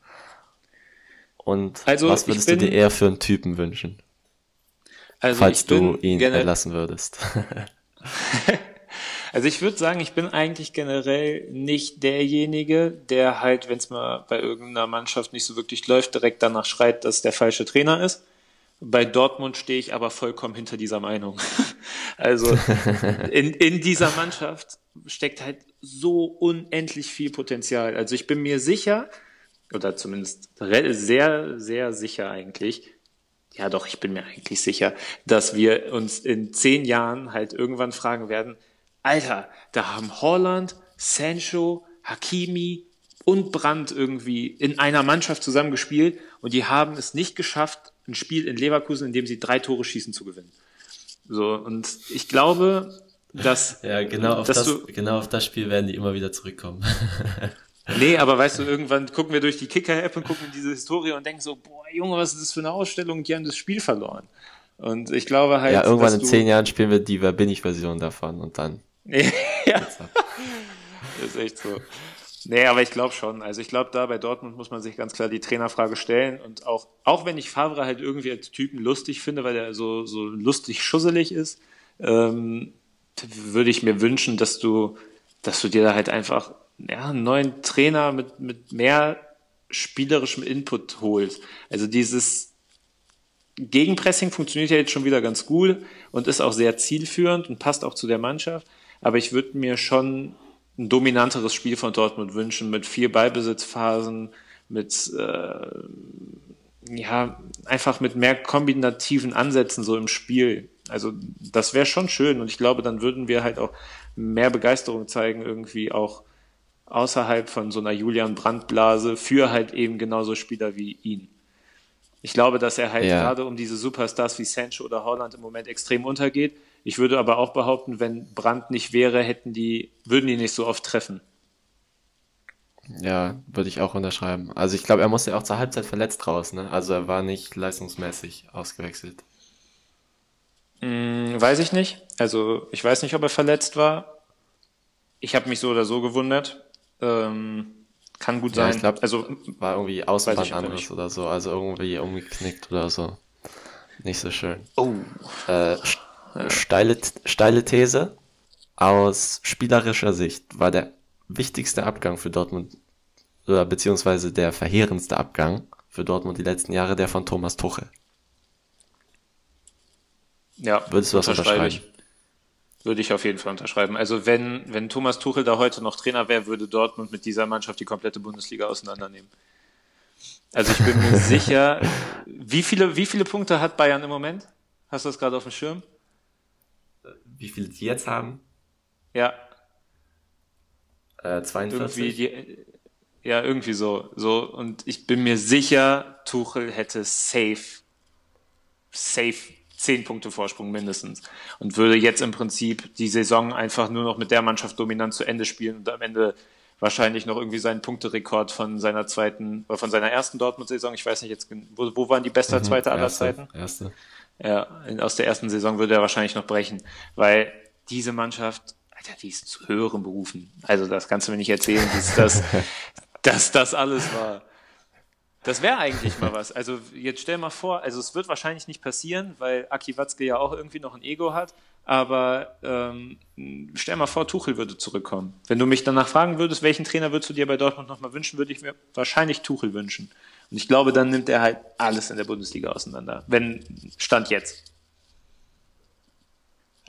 Und also, was würdest bin, du dir eher für einen Typen wünschen? Also falls du ihn erlassen würdest. Also ich würde sagen, ich bin eigentlich generell nicht derjenige, der halt, wenn es mal bei irgendeiner Mannschaft nicht so wirklich läuft, direkt danach schreit, dass der falsche Trainer ist. Bei Dortmund stehe ich aber vollkommen hinter dieser Meinung. Also in, in dieser Mannschaft steckt halt so unendlich viel Potenzial. Also ich bin mir sicher, oder zumindest sehr, sehr sicher eigentlich, ja doch, ich bin mir eigentlich sicher, dass wir uns in zehn Jahren halt irgendwann fragen werden, Alter, da haben Holland, Sancho, Hakimi und Brandt irgendwie in einer Mannschaft zusammengespielt und die haben es nicht geschafft, ein Spiel in Leverkusen, in dem sie drei Tore schießen, zu gewinnen. So, und ich glaube, dass. Ja, genau auf, das, du, genau auf das Spiel werden die immer wieder zurückkommen. nee, aber weißt du, irgendwann gucken wir durch die Kicker-App und gucken in diese Historie und denken so, boah, Junge, was ist das für eine Ausstellung? Die haben das Spiel verloren. Und ich glaube halt. Ja, irgendwann in zehn Jahren spielen wir die Wer bin ich Version davon und dann. ja. Das ist echt so. Nee, aber ich glaube schon. Also ich glaube, da bei Dortmund muss man sich ganz klar die Trainerfrage stellen. Und auch, auch wenn ich Favre halt irgendwie als Typen lustig finde, weil er so, so lustig schusselig ist, ähm, würde ich mir wünschen, dass du, dass du dir da halt einfach ja, einen neuen Trainer mit, mit mehr spielerischem Input holst. Also dieses Gegenpressing funktioniert ja jetzt schon wieder ganz gut und ist auch sehr zielführend und passt auch zu der Mannschaft. Aber ich würde mir schon ein dominanteres Spiel von Dortmund wünschen mit vier Ballbesitzphasen, mit äh, ja einfach mit mehr kombinativen Ansätzen so im Spiel. Also das wäre schon schön und ich glaube, dann würden wir halt auch mehr Begeisterung zeigen irgendwie auch außerhalb von so einer Julian Brandt Blase für halt eben genauso Spieler wie ihn. Ich glaube, dass er halt ja. gerade um diese Superstars wie Sancho oder Holland im Moment extrem untergeht. Ich würde aber auch behaupten, wenn Brandt nicht wäre, hätten die, würden die nicht so oft treffen. Ja, würde ich auch unterschreiben. Also ich glaube, er musste ja auch zur Halbzeit verletzt raus, ne? Also er war nicht leistungsmäßig ausgewechselt. Hm, weiß ich nicht. Also ich weiß nicht, ob er verletzt war. Ich habe mich so oder so gewundert. Ähm, kann gut ja, sein. Ich glaube, also war irgendwie Außenband oder so, also irgendwie umgeknickt oder so. Nicht so schön. Oh. Äh, steile, steile These. Aus spielerischer Sicht war der wichtigste Abgang für Dortmund, oder beziehungsweise der verheerendste Abgang für Dortmund die letzten Jahre der von Thomas Tuchel. Ja, würdest du was unterschreiben? Würde ich auf jeden Fall unterschreiben. Also wenn, wenn Thomas Tuchel da heute noch Trainer wäre, würde Dortmund mit dieser Mannschaft die komplette Bundesliga auseinandernehmen. Also ich bin mir sicher, wie viele, wie viele Punkte hat Bayern im Moment? Hast du das gerade auf dem Schirm? Wie viele sie jetzt haben? Ja. Äh, 42. Irgendwie die, ja, irgendwie so. so. Und ich bin mir sicher, Tuchel hätte safe, safe zehn Punkte Vorsprung mindestens und würde jetzt im Prinzip die Saison einfach nur noch mit der Mannschaft dominant zu Ende spielen und am Ende wahrscheinlich noch irgendwie seinen Punkterekord von seiner zweiten, oder von seiner ersten Dortmund-Saison, ich weiß nicht jetzt, wo, wo waren die bester mhm, Zweite aller erste, Zeiten? Erste. Ja, aus der ersten Saison würde er wahrscheinlich noch brechen, weil diese Mannschaft, Alter, die ist zu höheren Berufen. Also das kannst du mir nicht erzählen, dass das, dass das alles war. Das wäre eigentlich mal was. Also jetzt stell mal vor, also es wird wahrscheinlich nicht passieren, weil Aki Watzke ja auch irgendwie noch ein Ego hat. Aber ähm, stell mal vor, Tuchel würde zurückkommen. Wenn du mich danach fragen würdest, welchen Trainer würdest du dir bei Dortmund nochmal wünschen, würde ich mir wahrscheinlich Tuchel wünschen. Und ich glaube, dann nimmt er halt alles in der Bundesliga auseinander. Wenn Stand jetzt.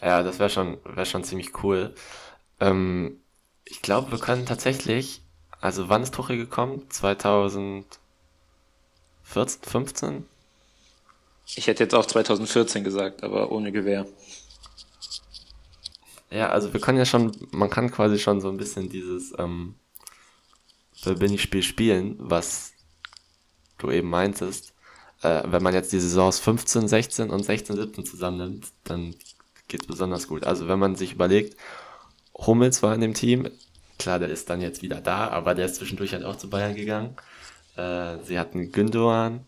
Ja, das wäre schon, wär schon ziemlich cool. Ähm, ich glaube, wir können tatsächlich, also wann ist Tuchel gekommen? 2000 14, 15? Ich hätte jetzt auch 2014 gesagt, aber ohne Gewehr. Ja, also wir können ja schon, man kann quasi schon so ein bisschen dieses ähm, Wer bin ich Spiel spielen, was du eben meintest. Äh, wenn man jetzt die Saisons 15, 16 und 16, 17 zusammennimmt, dann geht es besonders gut. Also wenn man sich überlegt, Hummels war in dem Team, klar, der ist dann jetzt wieder da, aber der ist zwischendurch halt auch zu Bayern gegangen. Äh, sie hatten Gündogan,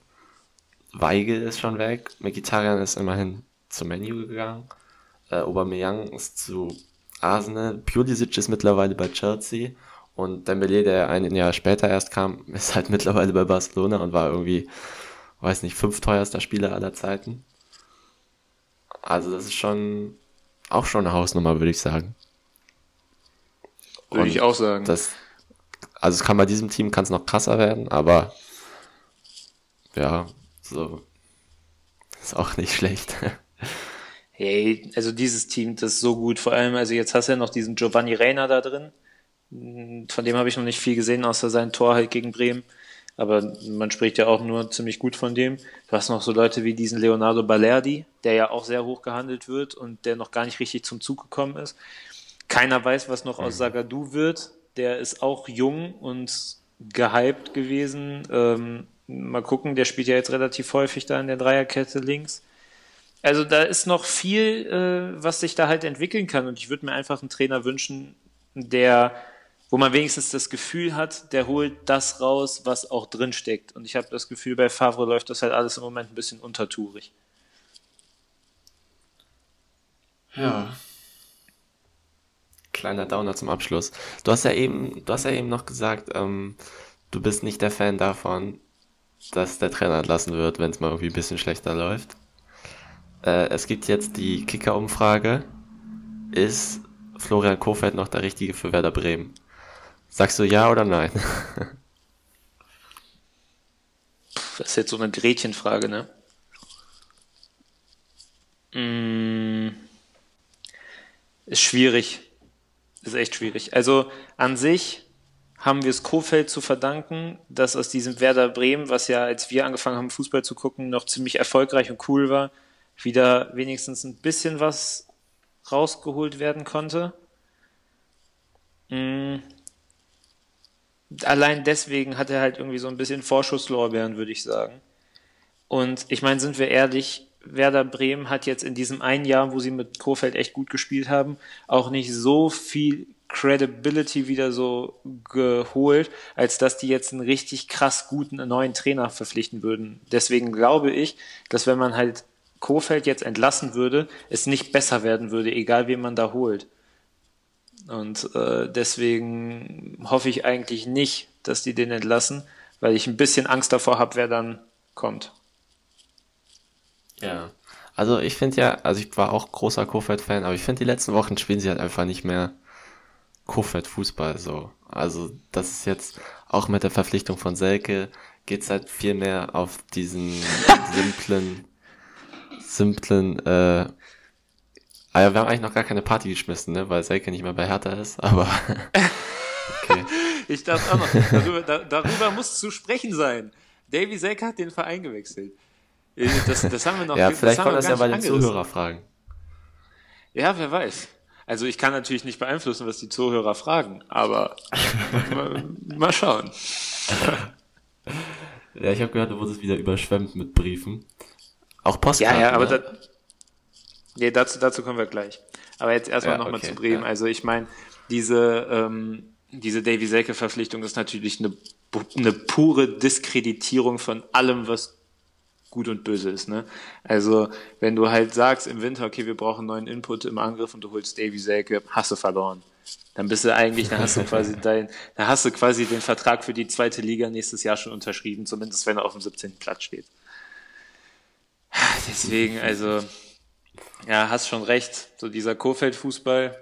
Weigel ist schon weg, Mkhitaryan ist immerhin zum Menu gegangen, äh, Aubameyang ist zu Arsenal, Pulisic ist mittlerweile bei Chelsea und Dembele, der ein Jahr später erst kam, ist halt mittlerweile bei Barcelona und war irgendwie, weiß nicht, fünfteuerster Spieler aller Zeiten. Also das ist schon auch schon eine Hausnummer, würde ich sagen. Würde ich auch sagen. Das, also es kann bei diesem Team kann es noch krasser werden, aber ja, so ist auch nicht schlecht. hey, also dieses Team, das ist so gut. Vor allem, also jetzt hast du ja noch diesen Giovanni Reina da drin. Von dem habe ich noch nicht viel gesehen, außer sein Tor halt gegen Bremen. Aber man spricht ja auch nur ziemlich gut von dem. Du hast noch so Leute wie diesen Leonardo Balerdi, der ja auch sehr hoch gehandelt wird und der noch gar nicht richtig zum Zug gekommen ist. keiner weiß, was noch aus Sagadu wird. Der ist auch jung und gehypt gewesen. Ähm, mal gucken, der spielt ja jetzt relativ häufig da in der Dreierkette links. Also da ist noch viel, äh, was sich da halt entwickeln kann. Und ich würde mir einfach einen Trainer wünschen, der, wo man wenigstens das Gefühl hat, der holt das raus, was auch drin steckt. Und ich habe das Gefühl, bei Favre läuft das halt alles im Moment ein bisschen untertourig. Ja. Kleiner Downer zum Abschluss. Du hast ja eben, du hast ja eben noch gesagt, ähm, du bist nicht der Fan davon, dass der Trainer entlassen wird, wenn es mal irgendwie ein bisschen schlechter läuft. Äh, es gibt jetzt die Kicker-Umfrage. Ist Florian Kofeld noch der Richtige für Werder Bremen? Sagst du ja oder nein? Das ist jetzt so eine Gretchenfrage, ne? Mm, ist schwierig. Ist echt schwierig. Also an sich haben wir es Kofeld zu verdanken, dass aus diesem Werder Bremen, was ja, als wir angefangen haben, Fußball zu gucken, noch ziemlich erfolgreich und cool war, wieder wenigstens ein bisschen was rausgeholt werden konnte. Allein deswegen hat er halt irgendwie so ein bisschen Vorschusslorbeeren, würde ich sagen. Und ich meine, sind wir ehrlich, Werder Bremen hat jetzt in diesem einen Jahr, wo sie mit Kofeld echt gut gespielt haben, auch nicht so viel Credibility wieder so geholt, als dass die jetzt einen richtig krass guten neuen Trainer verpflichten würden. Deswegen glaube ich, dass wenn man halt Kofeld jetzt entlassen würde, es nicht besser werden würde, egal wen man da holt. Und äh, deswegen hoffe ich eigentlich nicht, dass die den entlassen, weil ich ein bisschen Angst davor habe, wer dann kommt. Ja. Also ich finde ja, also ich war auch großer Kofeld-Fan, aber ich finde die letzten Wochen spielen sie halt einfach nicht mehr Kofeld-Fußball so. Also das ist jetzt auch mit der Verpflichtung von Selke geht's halt viel mehr auf diesen simplen, simplen, äh, ah ja, wir haben eigentlich noch gar keine Party geschmissen, ne, weil Selke nicht mehr bei Hertha ist, aber okay. Ich dachte auch noch, darüber, da, darüber muss zu sprechen sein. Davy Selke hat den Verein gewechselt. Äh, das, das haben wir noch. ja, vielleicht kommt das ja bei den Zuhörer fragen. Ja, wer weiß. Also ich kann natürlich nicht beeinflussen, was die Zuhörer fragen, aber mal, mal, schauen. Ja, ich habe gehört, du wurdest wieder überschwemmt mit Briefen. Auch Postkarten. Ja, ja, aber ne? da, nee, dazu, dazu kommen wir gleich. Aber jetzt erstmal ja, nochmal okay, zu Bremen. Ja. Also ich meine, diese, ähm, diese Davy Selke-Verpflichtung ist natürlich eine, eine pure Diskreditierung von allem, was gut und böse ist. Ne? Also wenn du halt sagst im Winter, okay, wir brauchen neuen Input im Angriff und du holst Davy Selke, hast du verloren. Dann bist du eigentlich, dann hast du quasi dein, dann hast du quasi den Vertrag für die zweite Liga nächstes Jahr schon unterschrieben, zumindest wenn er auf dem 17. Platz steht. Deswegen, also, ja, hast schon recht. So dieser Kofeld-Fußball,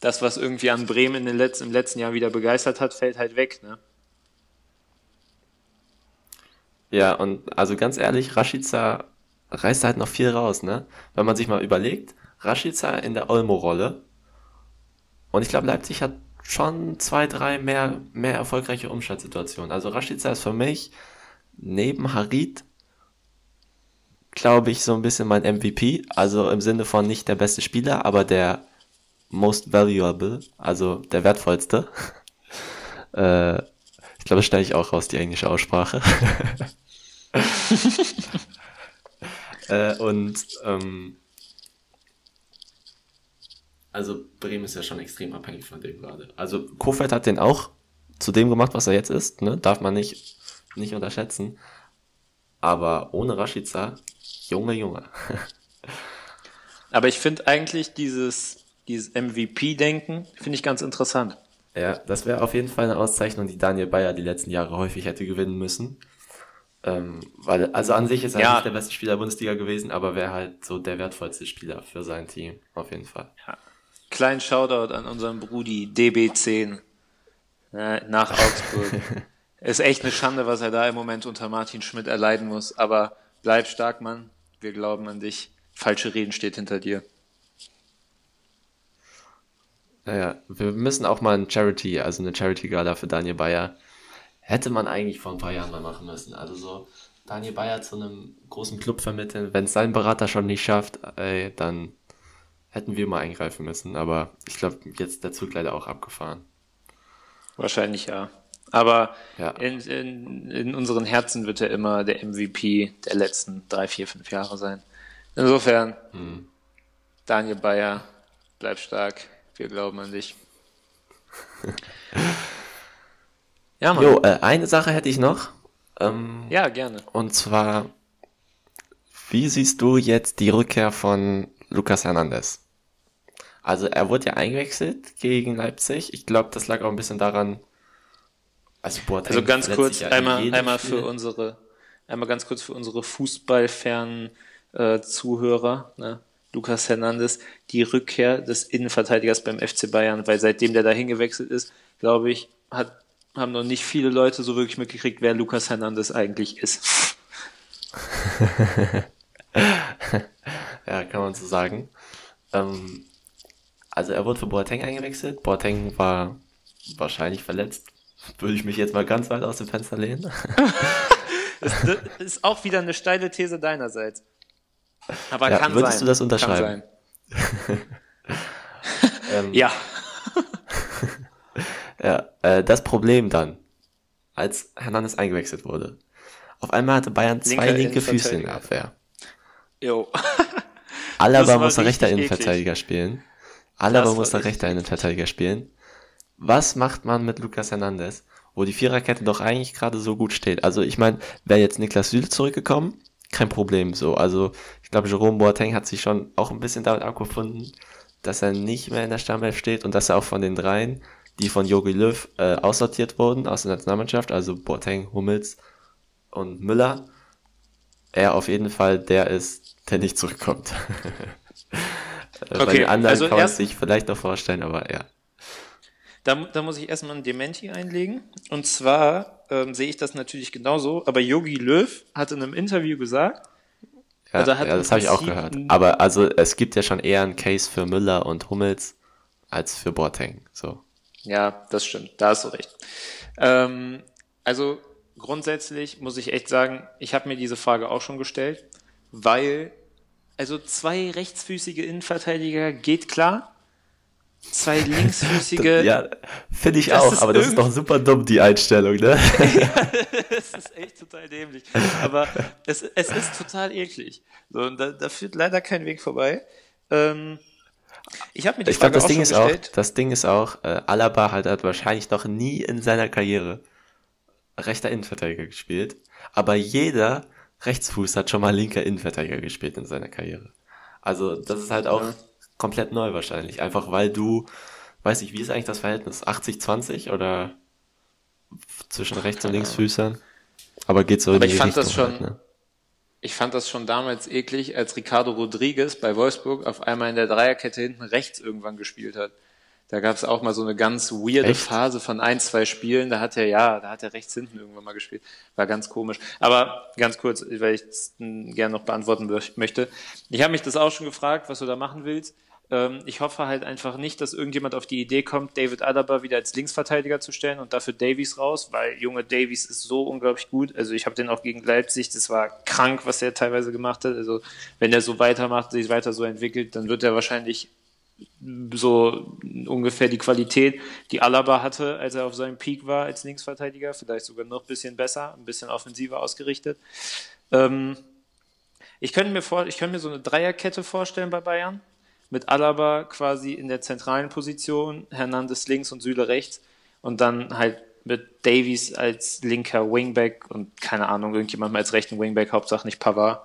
das, was irgendwie an Bremen in den letzten, im letzten Jahr wieder begeistert hat, fällt halt weg, ne? Ja, und also ganz ehrlich, Rashica reißt halt noch viel raus, ne? Wenn man sich mal überlegt, Rashica in der Olmo-Rolle. Und ich glaube, Leipzig hat schon zwei, drei mehr, mehr erfolgreiche Umschaltsituationen. Also Rashica ist für mich neben Harit, glaube ich, so ein bisschen mein MVP. Also im Sinne von nicht der beste Spieler, aber der most valuable, also der wertvollste. äh, ich glaube, das stelle ich auch raus, die englische Aussprache. äh, und ähm, also Bremen ist ja schon extrem abhängig von dem gerade. Also Kofeld hat den auch zu dem gemacht, was er jetzt ist, ne? Darf man nicht, nicht unterschätzen. Aber ohne Rashica, Junge, Junge. Aber ich finde eigentlich dieses, dieses MVP-Denken, finde ich ganz interessant. Ja, das wäre auf jeden Fall eine Auszeichnung, die Daniel Bayer die letzten Jahre häufig hätte gewinnen müssen. Ähm, weil, also an sich ist er ja. nicht der beste Spieler der Bundesliga gewesen, aber wäre halt so der wertvollste Spieler für sein Team, auf jeden Fall. Ja. Kleinen Shoutout an unseren Brudi DB10 äh, nach Augsburg. ist echt eine Schande, was er da im Moment unter Martin Schmidt erleiden muss, aber bleib stark, Mann. Wir glauben an dich. Falsche Reden steht hinter dir. Naja, wir müssen auch mal ein Charity, also eine Charity-Gala für Daniel Bayer hätte man eigentlich vor ein paar Jahren mal machen müssen. Also so Daniel Bayer zu einem großen Club vermitteln, wenn es sein Berater schon nicht schafft, ey, dann hätten wir mal eingreifen müssen. Aber ich glaube, jetzt der Zug leider auch abgefahren. Wahrscheinlich ja. Aber Ja. in, in, in unseren Herzen wird er immer der MVP der letzten drei, vier, fünf Jahre sein. Insofern, Hm. Daniel Bayer, bleib stark. Wir glauben an dich. Ja, Mann. Jo, äh, eine Sache hätte ich noch. Ähm, Ja, gerne. Und zwar, wie siehst du jetzt die Rückkehr von Lucas Hernandez? Also er wurde ja eingewechselt gegen Leipzig. Ich glaube, das lag auch ein bisschen daran. Also, Boateng Also ganz kurz, ja in einmal, einmal Spiel. für unsere, einmal ganz kurz für unsere fußballfernen äh, Zuhörer, ne? Lukas Hernandez, die Rückkehr des Innenverteidigers beim FC Bayern, weil seitdem der dahin gewechselt ist, glaube ich, hat, haben noch nicht viele Leute so wirklich mitgekriegt, wer Lukas Hernandez eigentlich ist. Ja, kann man so sagen. Ähm, also er wurde für Boateng eingewechselt. Boateng war wahrscheinlich verletzt. Würde ich mich jetzt mal ganz weit aus dem Fenster lehnen. Das, das ist auch wieder eine steile These deinerseits. Aber Ja, kann würdest sein. du das unterschreiben? Ähm, Ja. Ja, äh, das Problem dann, als Hernandez eingewechselt wurde. Auf einmal hatte Bayern zwei Linker linke Füße in der. Abwehr. Jo. Alaba musste rechter Innenverteidiger spielen. Alaba musste rechter Innenverteidiger spielen. Was macht man mit Lucas Hernandez, wo die Viererkette doch eigentlich gerade so gut steht? Also ich meine, wäre jetzt Niklas Süle zurückgekommen, kein Problem so. Also ich glaube, Jerome Boateng hat sich schon auch ein bisschen damit abgefunden, dass er nicht mehr in der Stammelf steht und dass er auch von den dreien, die von Jogi Löw äh, aussortiert wurden aus der Nationalmannschaft, also Boateng, Hummels und Müller, er auf jeden Fall der ist, der nicht zurückkommt. Äh, Bei Okay, den anderen also kann man sich vielleicht noch vorstellen, aber ja. Da, da muss ich erstmal ein Dementi einlegen. Und zwar ähm, sehe ich das natürlich genauso, aber Yogi Löw hat in einem Interview gesagt, Ja, Also ja das habe ich auch gehört. Aber also es gibt ja schon eher einen Case für Müller und Hummels als für Boateng. So. ja, das stimmt, da hast du recht. Ähm, also grundsätzlich muss ich echt sagen, ich habe mir diese Frage auch schon gestellt, weil also zwei rechtsfüßige Innenverteidiger geht klar, zwei linksfüßige Ja, finde ich Das auch, aber das ist doch super dumm, die Einstellung, ne? es ist echt total dämlich. Aber es, es ist total eklig. So, und da, da führt leider kein Weg vorbei. Ähm, ich habe mir die Ich glaube, Frage das auch Ding ist auch, gestellt. das Ding ist auch, äh, Alaba hat, hat wahrscheinlich noch nie in seiner Karriere rechter Innenverteidiger gespielt, aber jeder Rechtsfuß hat schon mal linker Innenverteidiger gespielt in seiner Karriere. Also das ist halt auch Ja. Komplett neu wahrscheinlich, einfach weil du, weiß ich, wie ist eigentlich das Verhältnis? 80-20 oder zwischen Rechts- und Linksfüßern? Aber geht so Aber in die ich fand Richtung das schon- halt, ne? Ich fand das schon damals eklig, als Ricardo Rodriguez bei Wolfsburg auf einmal in der Dreierkette hinten rechts irgendwann gespielt hat. Da gab es auch mal so eine ganz weirde Echt? Phase von ein, zwei Spielen. Da hat er, ja, da hat er rechts hinten irgendwann mal gespielt. War ganz komisch. Aber ganz kurz, weil ich es gerne noch beantworten mö- möchte. Ich habe mich das auch schon gefragt, was du da machen willst. Ähm, ich hoffe halt einfach nicht, dass irgendjemand auf die Idee kommt, David Alaba wieder als Linksverteidiger zu stellen und dafür Davies raus, weil junge Davies ist so unglaublich gut. Also ich habe den auch gegen Leipzig, das war krank, was er teilweise gemacht hat. Also wenn er so weitermacht, sich weiter so entwickelt, dann wird er wahrscheinlich so ungefähr die Qualität, die Alaba hatte, als er auf seinem Peak war als Linksverteidiger, vielleicht sogar noch ein bisschen besser, ein bisschen offensiver ausgerichtet. Ähm, ich könnte mir vor, ich könnte mir so eine Dreierkette vorstellen bei Bayern mit Alaba quasi in der zentralen Position, Hernandez links und Süle rechts und dann halt mit Davies als linker Wingback und keine Ahnung, irgendjemandem als rechten Wingback, Hauptsache nicht Pavard.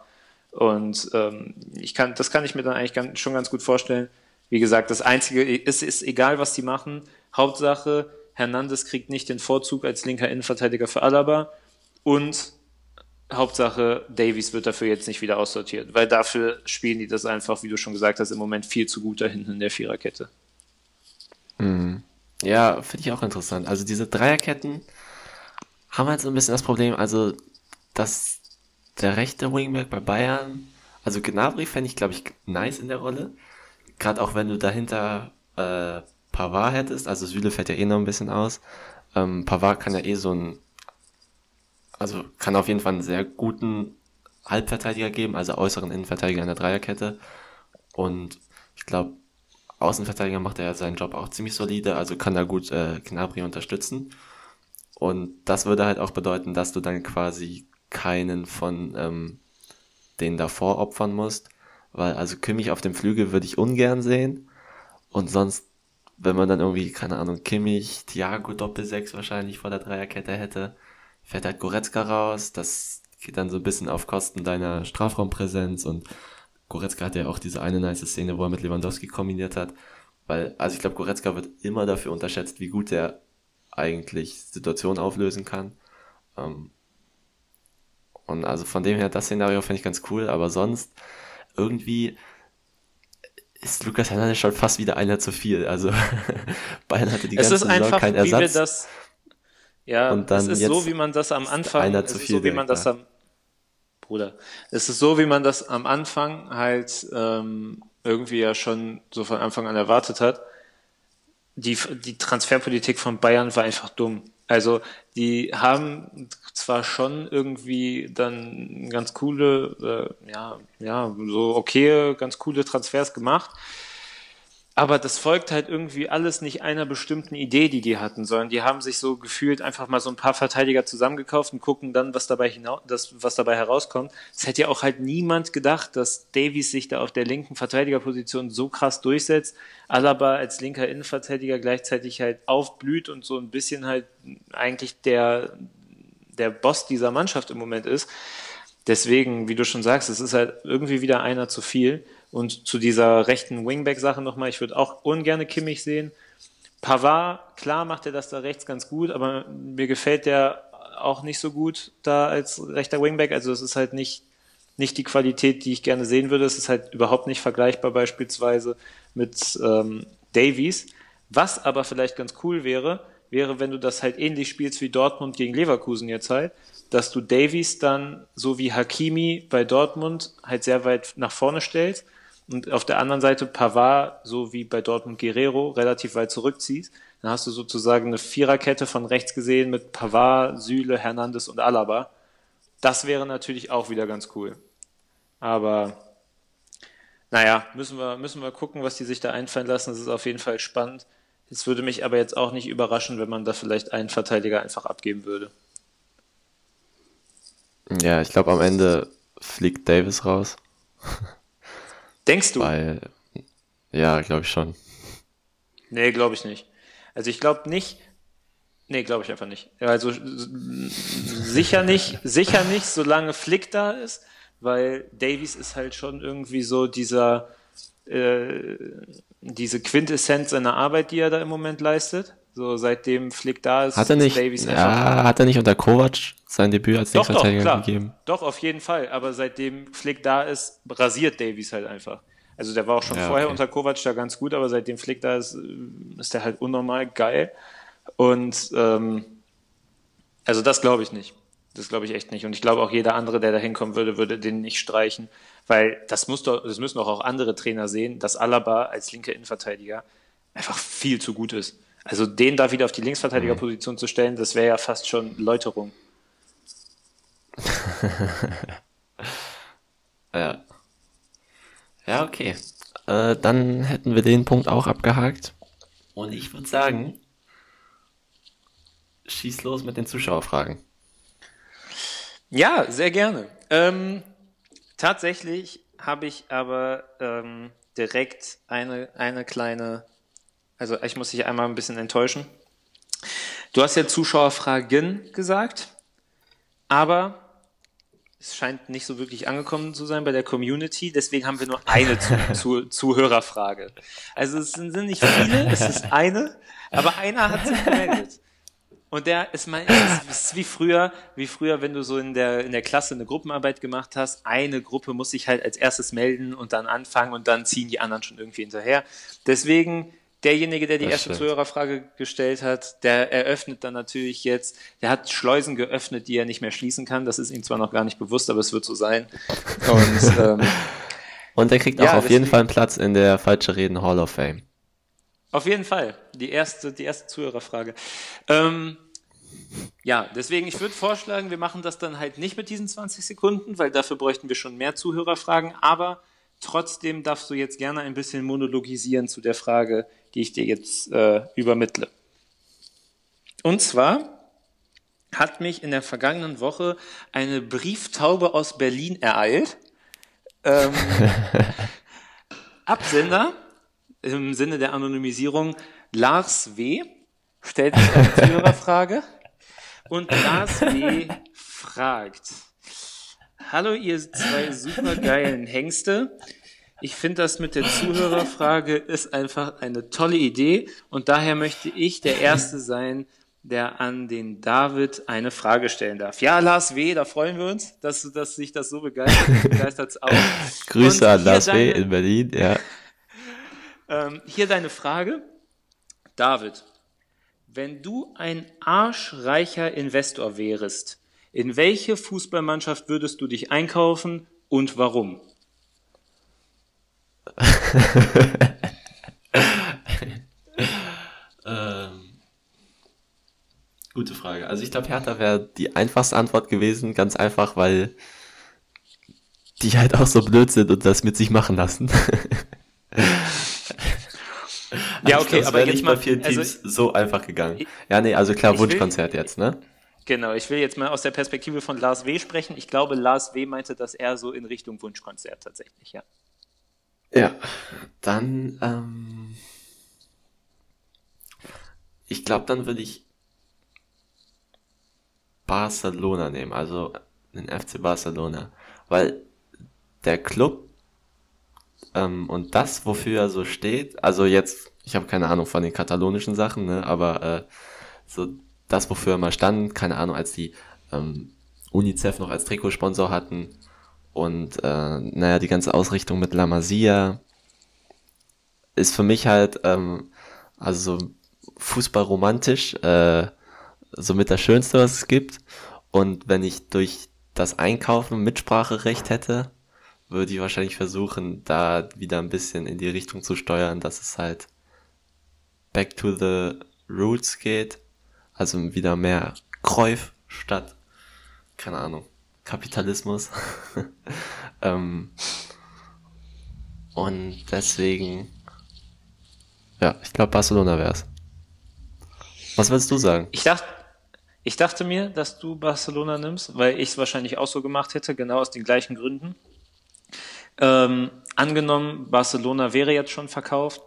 Und ähm, ich kann, das kann ich mir dann eigentlich ganz, schon ganz gut vorstellen. Wie gesagt, das Einzige ist, ist egal, was die machen. Hauptsache, Hernandez kriegt nicht den Vorzug als linker Innenverteidiger für Alaba und Hauptsache, Davies wird dafür jetzt nicht wieder aussortiert, weil dafür spielen die das einfach, wie du schon gesagt hast, im Moment viel zu gut da hinten in der Viererkette. Ja, finde ich auch interessant. Also diese Dreierketten haben halt so ein bisschen das Problem, also dass der rechte Wingback bei Bayern, also Gnabry fände ich, glaube ich, nice in der Rolle. Gerade auch wenn du dahinter äh, Pavard hättest, also Süle fällt ja eh noch ein bisschen aus. Ähm, Pavard kann ja eh so ein, also kann auf jeden Fall einen sehr guten Halbverteidiger geben, also äußeren Innenverteidiger in der Dreierkette. Und ich glaube, Außenverteidiger macht er ja seinen Job auch ziemlich solide, also kann er gut äh, Gnabry unterstützen. Und das würde halt auch bedeuten, dass du dann quasi keinen von ähm, denen davor opfern musst, weil also Kimmich auf dem Flügel würde ich ungern sehen und sonst, wenn man dann irgendwie, keine Ahnung, Kimmich, Thiago Doppelsechs wahrscheinlich vor der Dreierkette hätte, fährt halt Goretzka raus, das geht dann so ein bisschen auf Kosten deiner Strafraumpräsenz und Goretzka hat ja auch diese eine nice Szene, wo er mit Lewandowski kombiniert hat, weil, also ich glaube, Goretzka wird immer dafür unterschätzt, wie gut er eigentlich Situationen auflösen kann. Ähm, und also von dem her, das Szenario finde ich ganz cool, aber sonst irgendwie ist Lukas Hernandez schon fast wieder einer zu viel. Also Bayern hatte die ganze es ist Saison einfach, keinen wie wir Ersatz. das, ja, Und dann es ist jetzt so, wie man das am Anfang, einer zu viel so, wie man das da. am, Bruder, es ist so, wie man das am Anfang halt ähm, irgendwie ja schon so von Anfang an erwartet hat. Die, die Transferpolitik von Bayern war einfach dumm. Also die haben zwar schon irgendwie dann ganz coole, äh, ja, ja, so okay, ganz coole Transfers gemacht, aber das folgt halt irgendwie alles nicht einer bestimmten Idee, die die hatten, sondern die haben sich so gefühlt einfach mal so ein paar Verteidiger zusammengekauft und gucken dann, was dabei hinaus, das, was dabei herauskommt. Es hätte ja auch halt niemand gedacht, dass Davies sich da auf der linken Verteidigerposition so krass durchsetzt. Alaba als linker Innenverteidiger gleichzeitig halt aufblüht und so ein bisschen halt eigentlich der, der Boss dieser Mannschaft im Moment ist. Deswegen, wie du schon sagst, es ist halt irgendwie wieder einer zu viel. Und zu dieser rechten Wingback-Sache nochmal, ich würde auch ungerne Kimmich sehen. Pavard, klar macht er das da rechts ganz gut, aber mir gefällt der auch nicht so gut da als rechter Wingback. Also es ist halt nicht, nicht die Qualität, die ich gerne sehen würde. Es ist halt überhaupt nicht vergleichbar beispielsweise mit ähm, Davies. Was aber vielleicht ganz cool wäre, wäre, wenn du das halt ähnlich spielst wie Dortmund gegen Leverkusen jetzt halt, dass du Davies dann so wie Hakimi bei Dortmund halt sehr weit nach vorne stellst und auf der anderen Seite Pavard so wie bei Dortmund Guerrero relativ weit zurückziehst. Dann hast du sozusagen eine Viererkette von rechts gesehen mit Pavard, Süle, Hernandez und Alaba. Das wäre natürlich auch wieder ganz cool. Aber naja, müssen wir, müssen wir gucken, was die sich da einfallen lassen. Das ist auf jeden Fall spannend. Es würde mich aber jetzt auch nicht überraschen, wenn man da vielleicht einen Verteidiger einfach abgeben würde. Ja, ich glaube am Ende fliegt Davis raus, Denkst du? weil ja, glaube ich schon. Nee, glaube ich nicht. Also ich glaube nicht. Nee, glaube ich einfach nicht. Also sicher nicht, sicher nicht, solange Flick da ist, weil Davies ist halt schon irgendwie so dieser äh, diese Quintessenz seiner Arbeit, die er da im Moment leistet. So seitdem Flick da ist, Hat er nicht, Davies ja, hat er nicht unter Kovac sein Debüt als Doch, Linksverteidiger gegeben? Doch, auf jeden Fall. Aber seitdem Flick da ist, rasiert Davies halt einfach. Also der war auch schon Ja, vorher okay. unter Kovac da ganz gut, aber seitdem Flick da ist, ist der halt unnormal geil. Und ähm, also das glaube ich nicht. Das glaube ich echt nicht. Und ich glaube auch jeder andere, der da hinkommen würde, würde den nicht streichen. Weil das muss doch, das müssen doch auch andere Trainer sehen, dass Alaba als linker Innenverteidiger einfach viel zu gut ist. Also den da wieder auf die Linksverteidigerposition zu stellen, das wäre ja fast schon Läuterung. Ja. Ja, okay. Äh, dann hätten wir den Punkt auch abgehakt. Und ich würde sagen, schieß los mit den Zuschauerfragen. Ja, sehr gerne. Ähm, tatsächlich habe ich aber ähm, direkt eine, eine kleine, also ich muss dich einmal ein bisschen enttäuschen. Du hast ja Zuschauerfragen gesagt, aber es scheint nicht so wirklich angekommen zu sein bei der Community, deswegen haben wir nur eine zu, zu, Zuhörerfrage. Also es sind, nicht viele, es ist eine, aber einer hat sich gemeldet. Und der ist mal, es ist wie früher, wie früher, wenn du so in der, in der Klasse eine Gruppenarbeit gemacht hast. Eine Gruppe muss sich halt als erstes melden und dann anfangen und dann ziehen die anderen schon irgendwie hinterher. Deswegen, derjenige, der die Das erste stimmt. Zuhörerfrage gestellt hat, der eröffnet dann natürlich jetzt, der hat Schleusen geöffnet, die er nicht mehr schließen kann. Das ist ihm zwar noch gar nicht bewusst, aber es wird so sein. Und, ähm, Und er kriegt Ja, auch auf jeden Fall einen Platz in der Falsche Reden Hall of Fame. Auf jeden Fall. Die erste, die erste Zuhörerfrage. Ähm, ja, deswegen, ich würde vorschlagen, wir machen das dann halt nicht mit diesen 20 Sekunden, weil dafür bräuchten wir schon mehr Zuhörerfragen, aber Trotzdem darfst du jetzt gerne ein bisschen monologisieren zu der Frage, die ich dir jetzt äh, übermittle. Und zwar hat mich in der vergangenen Woche eine Brieftaube aus Berlin ereilt. Ähm, Absender im Sinne der Anonymisierung Lars W. stellt sich eine Zuhörerfrage und Lars W. fragt, Hallo ihr zwei supergeilen Hengste. Ich finde das mit der Zuhörerfrage ist einfach eine tolle Idee und daher möchte ich der Erste sein, der an den David eine Frage stellen darf. Ja, Lars W., da freuen wir uns, dass, dass sich das so begeistert. begeistert auch. Grüße an Lars W. in Berlin, ja. Ähm, hier deine Frage. David, wenn du ein arschreicher Investor wärest, in welche Fußballmannschaft würdest du dich einkaufen und warum? Ähm, gute Frage. Also ich glaube, Hertha wäre die einfachste Antwort gewesen, ganz einfach, weil die halt auch so blöd sind und das mit sich machen lassen. ja, okay, aber jetzt mal bei vielen also Teams also, so einfach gegangen. Ja, nee, also klar, Wunschkonzert jetzt, ne? Genau, ich will jetzt mal aus der Perspektive von Lars W. sprechen. Ich glaube, Lars W. meinte das eher so in Richtung Wunschkonzert tatsächlich, ja. Ja, dann, ähm, ich glaube, dann würde ich Barcelona nehmen, also den FC Barcelona, weil der Club ähm, und das, wofür er so steht, also jetzt, ich habe keine Ahnung von den katalonischen Sachen, ne, aber äh, so das, wofür er mal stand, keine Ahnung, als die ähm, UNICEF noch als Trikotsponsor hatten und äh, naja, die ganze Ausrichtung mit La Masia ist für mich halt ähm, also Fußball romantisch, äh, somit das Schönste, was es gibt. Und wenn ich durch das Einkaufen Mitspracherecht hätte, würde ich wahrscheinlich versuchen, da wieder ein bisschen in die Richtung zu steuern, dass es halt back to the roots geht also wieder mehr Kräuf statt, keine Ahnung, Kapitalismus. ähm, und deswegen, ja, ich glaube Barcelona wäre es. Was willst du sagen? Ich dachte, ich dachte mir, dass du Barcelona nimmst, weil ich es wahrscheinlich auch so gemacht hätte, genau aus den gleichen Gründen. Ähm, angenommen, Barcelona wäre jetzt schon verkauft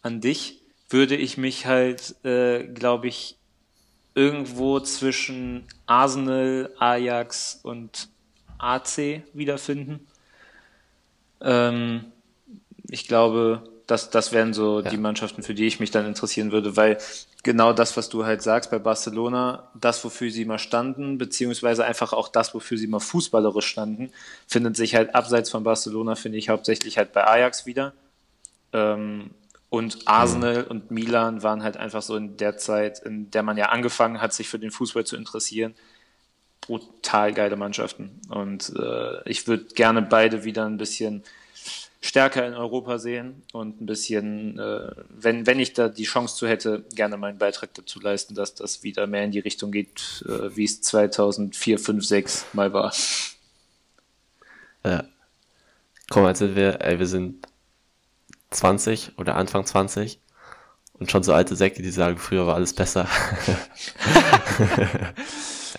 an dich, würde ich mich halt, äh, glaube ich, irgendwo zwischen Arsenal, Ajax und AC wiederfinden. Ähm, ich glaube, das, das wären so ja. die Mannschaften, für die ich mich dann interessieren würde, weil genau das, was du halt sagst bei Barcelona, das, wofür sie mal standen, beziehungsweise einfach auch das, wofür sie mal fußballerisch standen, findet sich halt abseits von Barcelona, finde ich, hauptsächlich halt bei Ajax wieder. Ähm, und Arsenal mhm. und Milan waren halt einfach so in der Zeit, in der man ja angefangen hat, sich für den Fußball zu interessieren, brutal geile Mannschaften. Und äh, ich würde gerne beide wieder ein bisschen stärker in Europa sehen und ein bisschen, äh, wenn, wenn ich da die Chance zu hätte, gerne meinen Beitrag dazu leisten, dass das wieder mehr in die Richtung geht, äh, wie es 2004, 5, 6 mal war. Ja. Komm, also wir, ey, wir sind 20 oder Anfang 20 und schon so alte Säcke, die sagen, früher war alles besser.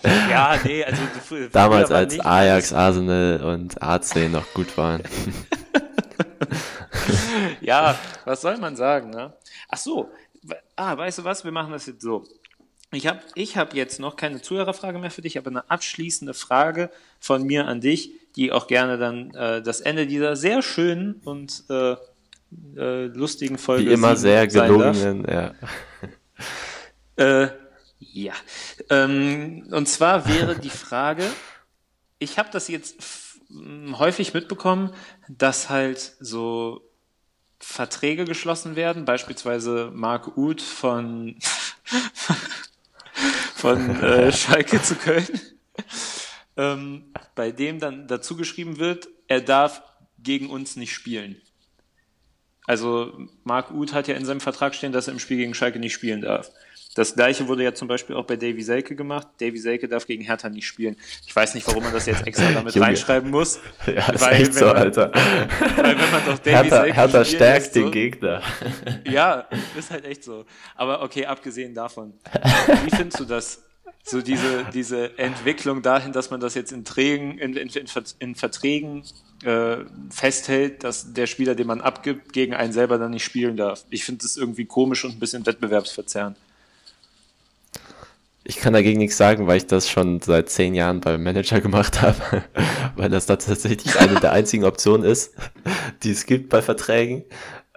ja, nee, also damals als Ajax, Arsenal und AC noch gut waren. ja, was soll man sagen, ne? Ach so, ah, weißt du was, wir machen das jetzt so. Ich habe ich hab jetzt noch keine Zuhörerfrage mehr für dich, aber eine abschließende Frage von mir an dich, die auch gerne dann äh, das Ende dieser sehr schönen und äh, äh, lustigen Folge. Wie immer sehr gelungen, ja. Äh, ja. Ähm, und zwar wäre die Frage, ich habe das jetzt häufig mitbekommen, dass halt so Verträge geschlossen werden, beispielsweise Mark Uth von, von äh, Schalke zu Köln, ähm, bei dem dann dazu geschrieben wird, er darf gegen uns nicht spielen. Also Marc Uth hat ja in seinem Vertrag stehen, dass er im Spiel gegen Schalke nicht spielen darf. Das gleiche wurde ja zum Beispiel auch bei Davy Selke gemacht. Davy Selke darf gegen Hertha nicht spielen. Ich weiß nicht, warum man das jetzt extra damit reinschreiben muss. Ja, ist weil, echt so, man, Alter. Weil wenn man doch Davy Hertha, Selke Hertha stärkt ist, den so, Gegner. Ja, ist halt echt so. Aber okay, abgesehen davon. Wie findest du das? So diese, diese Entwicklung dahin, dass man das jetzt in, Trägen, in, in, in Verträgen äh, festhält, dass der Spieler, den man abgibt, gegen einen selber dann nicht spielen darf. Ich finde das irgendwie komisch und ein bisschen wettbewerbsverzerrend. Ich kann dagegen nichts sagen, weil ich das schon seit zehn Jahren beim Manager gemacht habe, weil das da tatsächlich eine der einzigen Optionen ist, die es gibt bei Verträgen.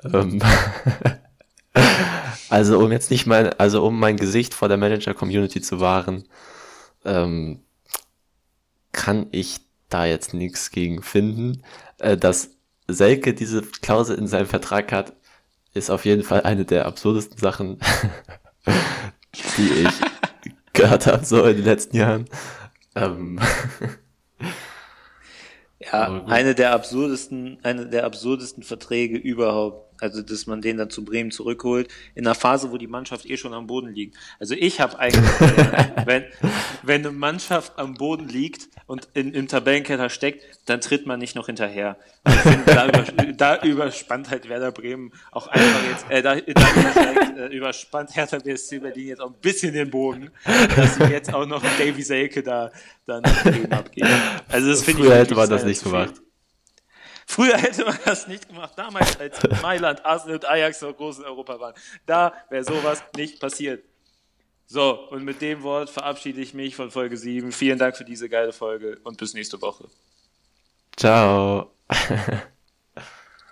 Ähm, also um jetzt nicht mein, also um mein Gesicht vor der Manager-Community zu wahren, ähm, kann ich da jetzt nichts gegen finden. Äh, dass Selke diese Klausel in seinem Vertrag hat, ist auf jeden Fall eine der absurdesten Sachen, die ich gehört habe, so in den letzten Jahren. Ähm ja, eine der absurdesten, eine der absurdesten Verträge überhaupt. Also, dass man den dann zu Bremen zurückholt, in einer Phase, wo die Mannschaft eh schon am Boden liegt. Also ich habe eigentlich, wenn, wenn eine Mannschaft am Boden liegt und in, im Tabellenkeller steckt, dann tritt man nicht noch hinterher. ich finde, da, über, da überspannt halt Werder Bremen auch einfach jetzt, äh, da, da äh, überspannt Hertha BSC Berlin jetzt auch ein bisschen den Boden, dass sie jetzt auch noch Davy Selke da dann Bremen abgeben. Also das finde ich. Früher hätte man das nicht gemacht. Früher hätte man das nicht gemacht, damals als Mailand, Arsenal und Ajax so groß in Europa waren. Da wäre sowas nicht passiert. So, und mit dem Wort verabschiede ich mich von Folge 7. Vielen Dank für diese geile Folge und bis nächste Woche. Ciao.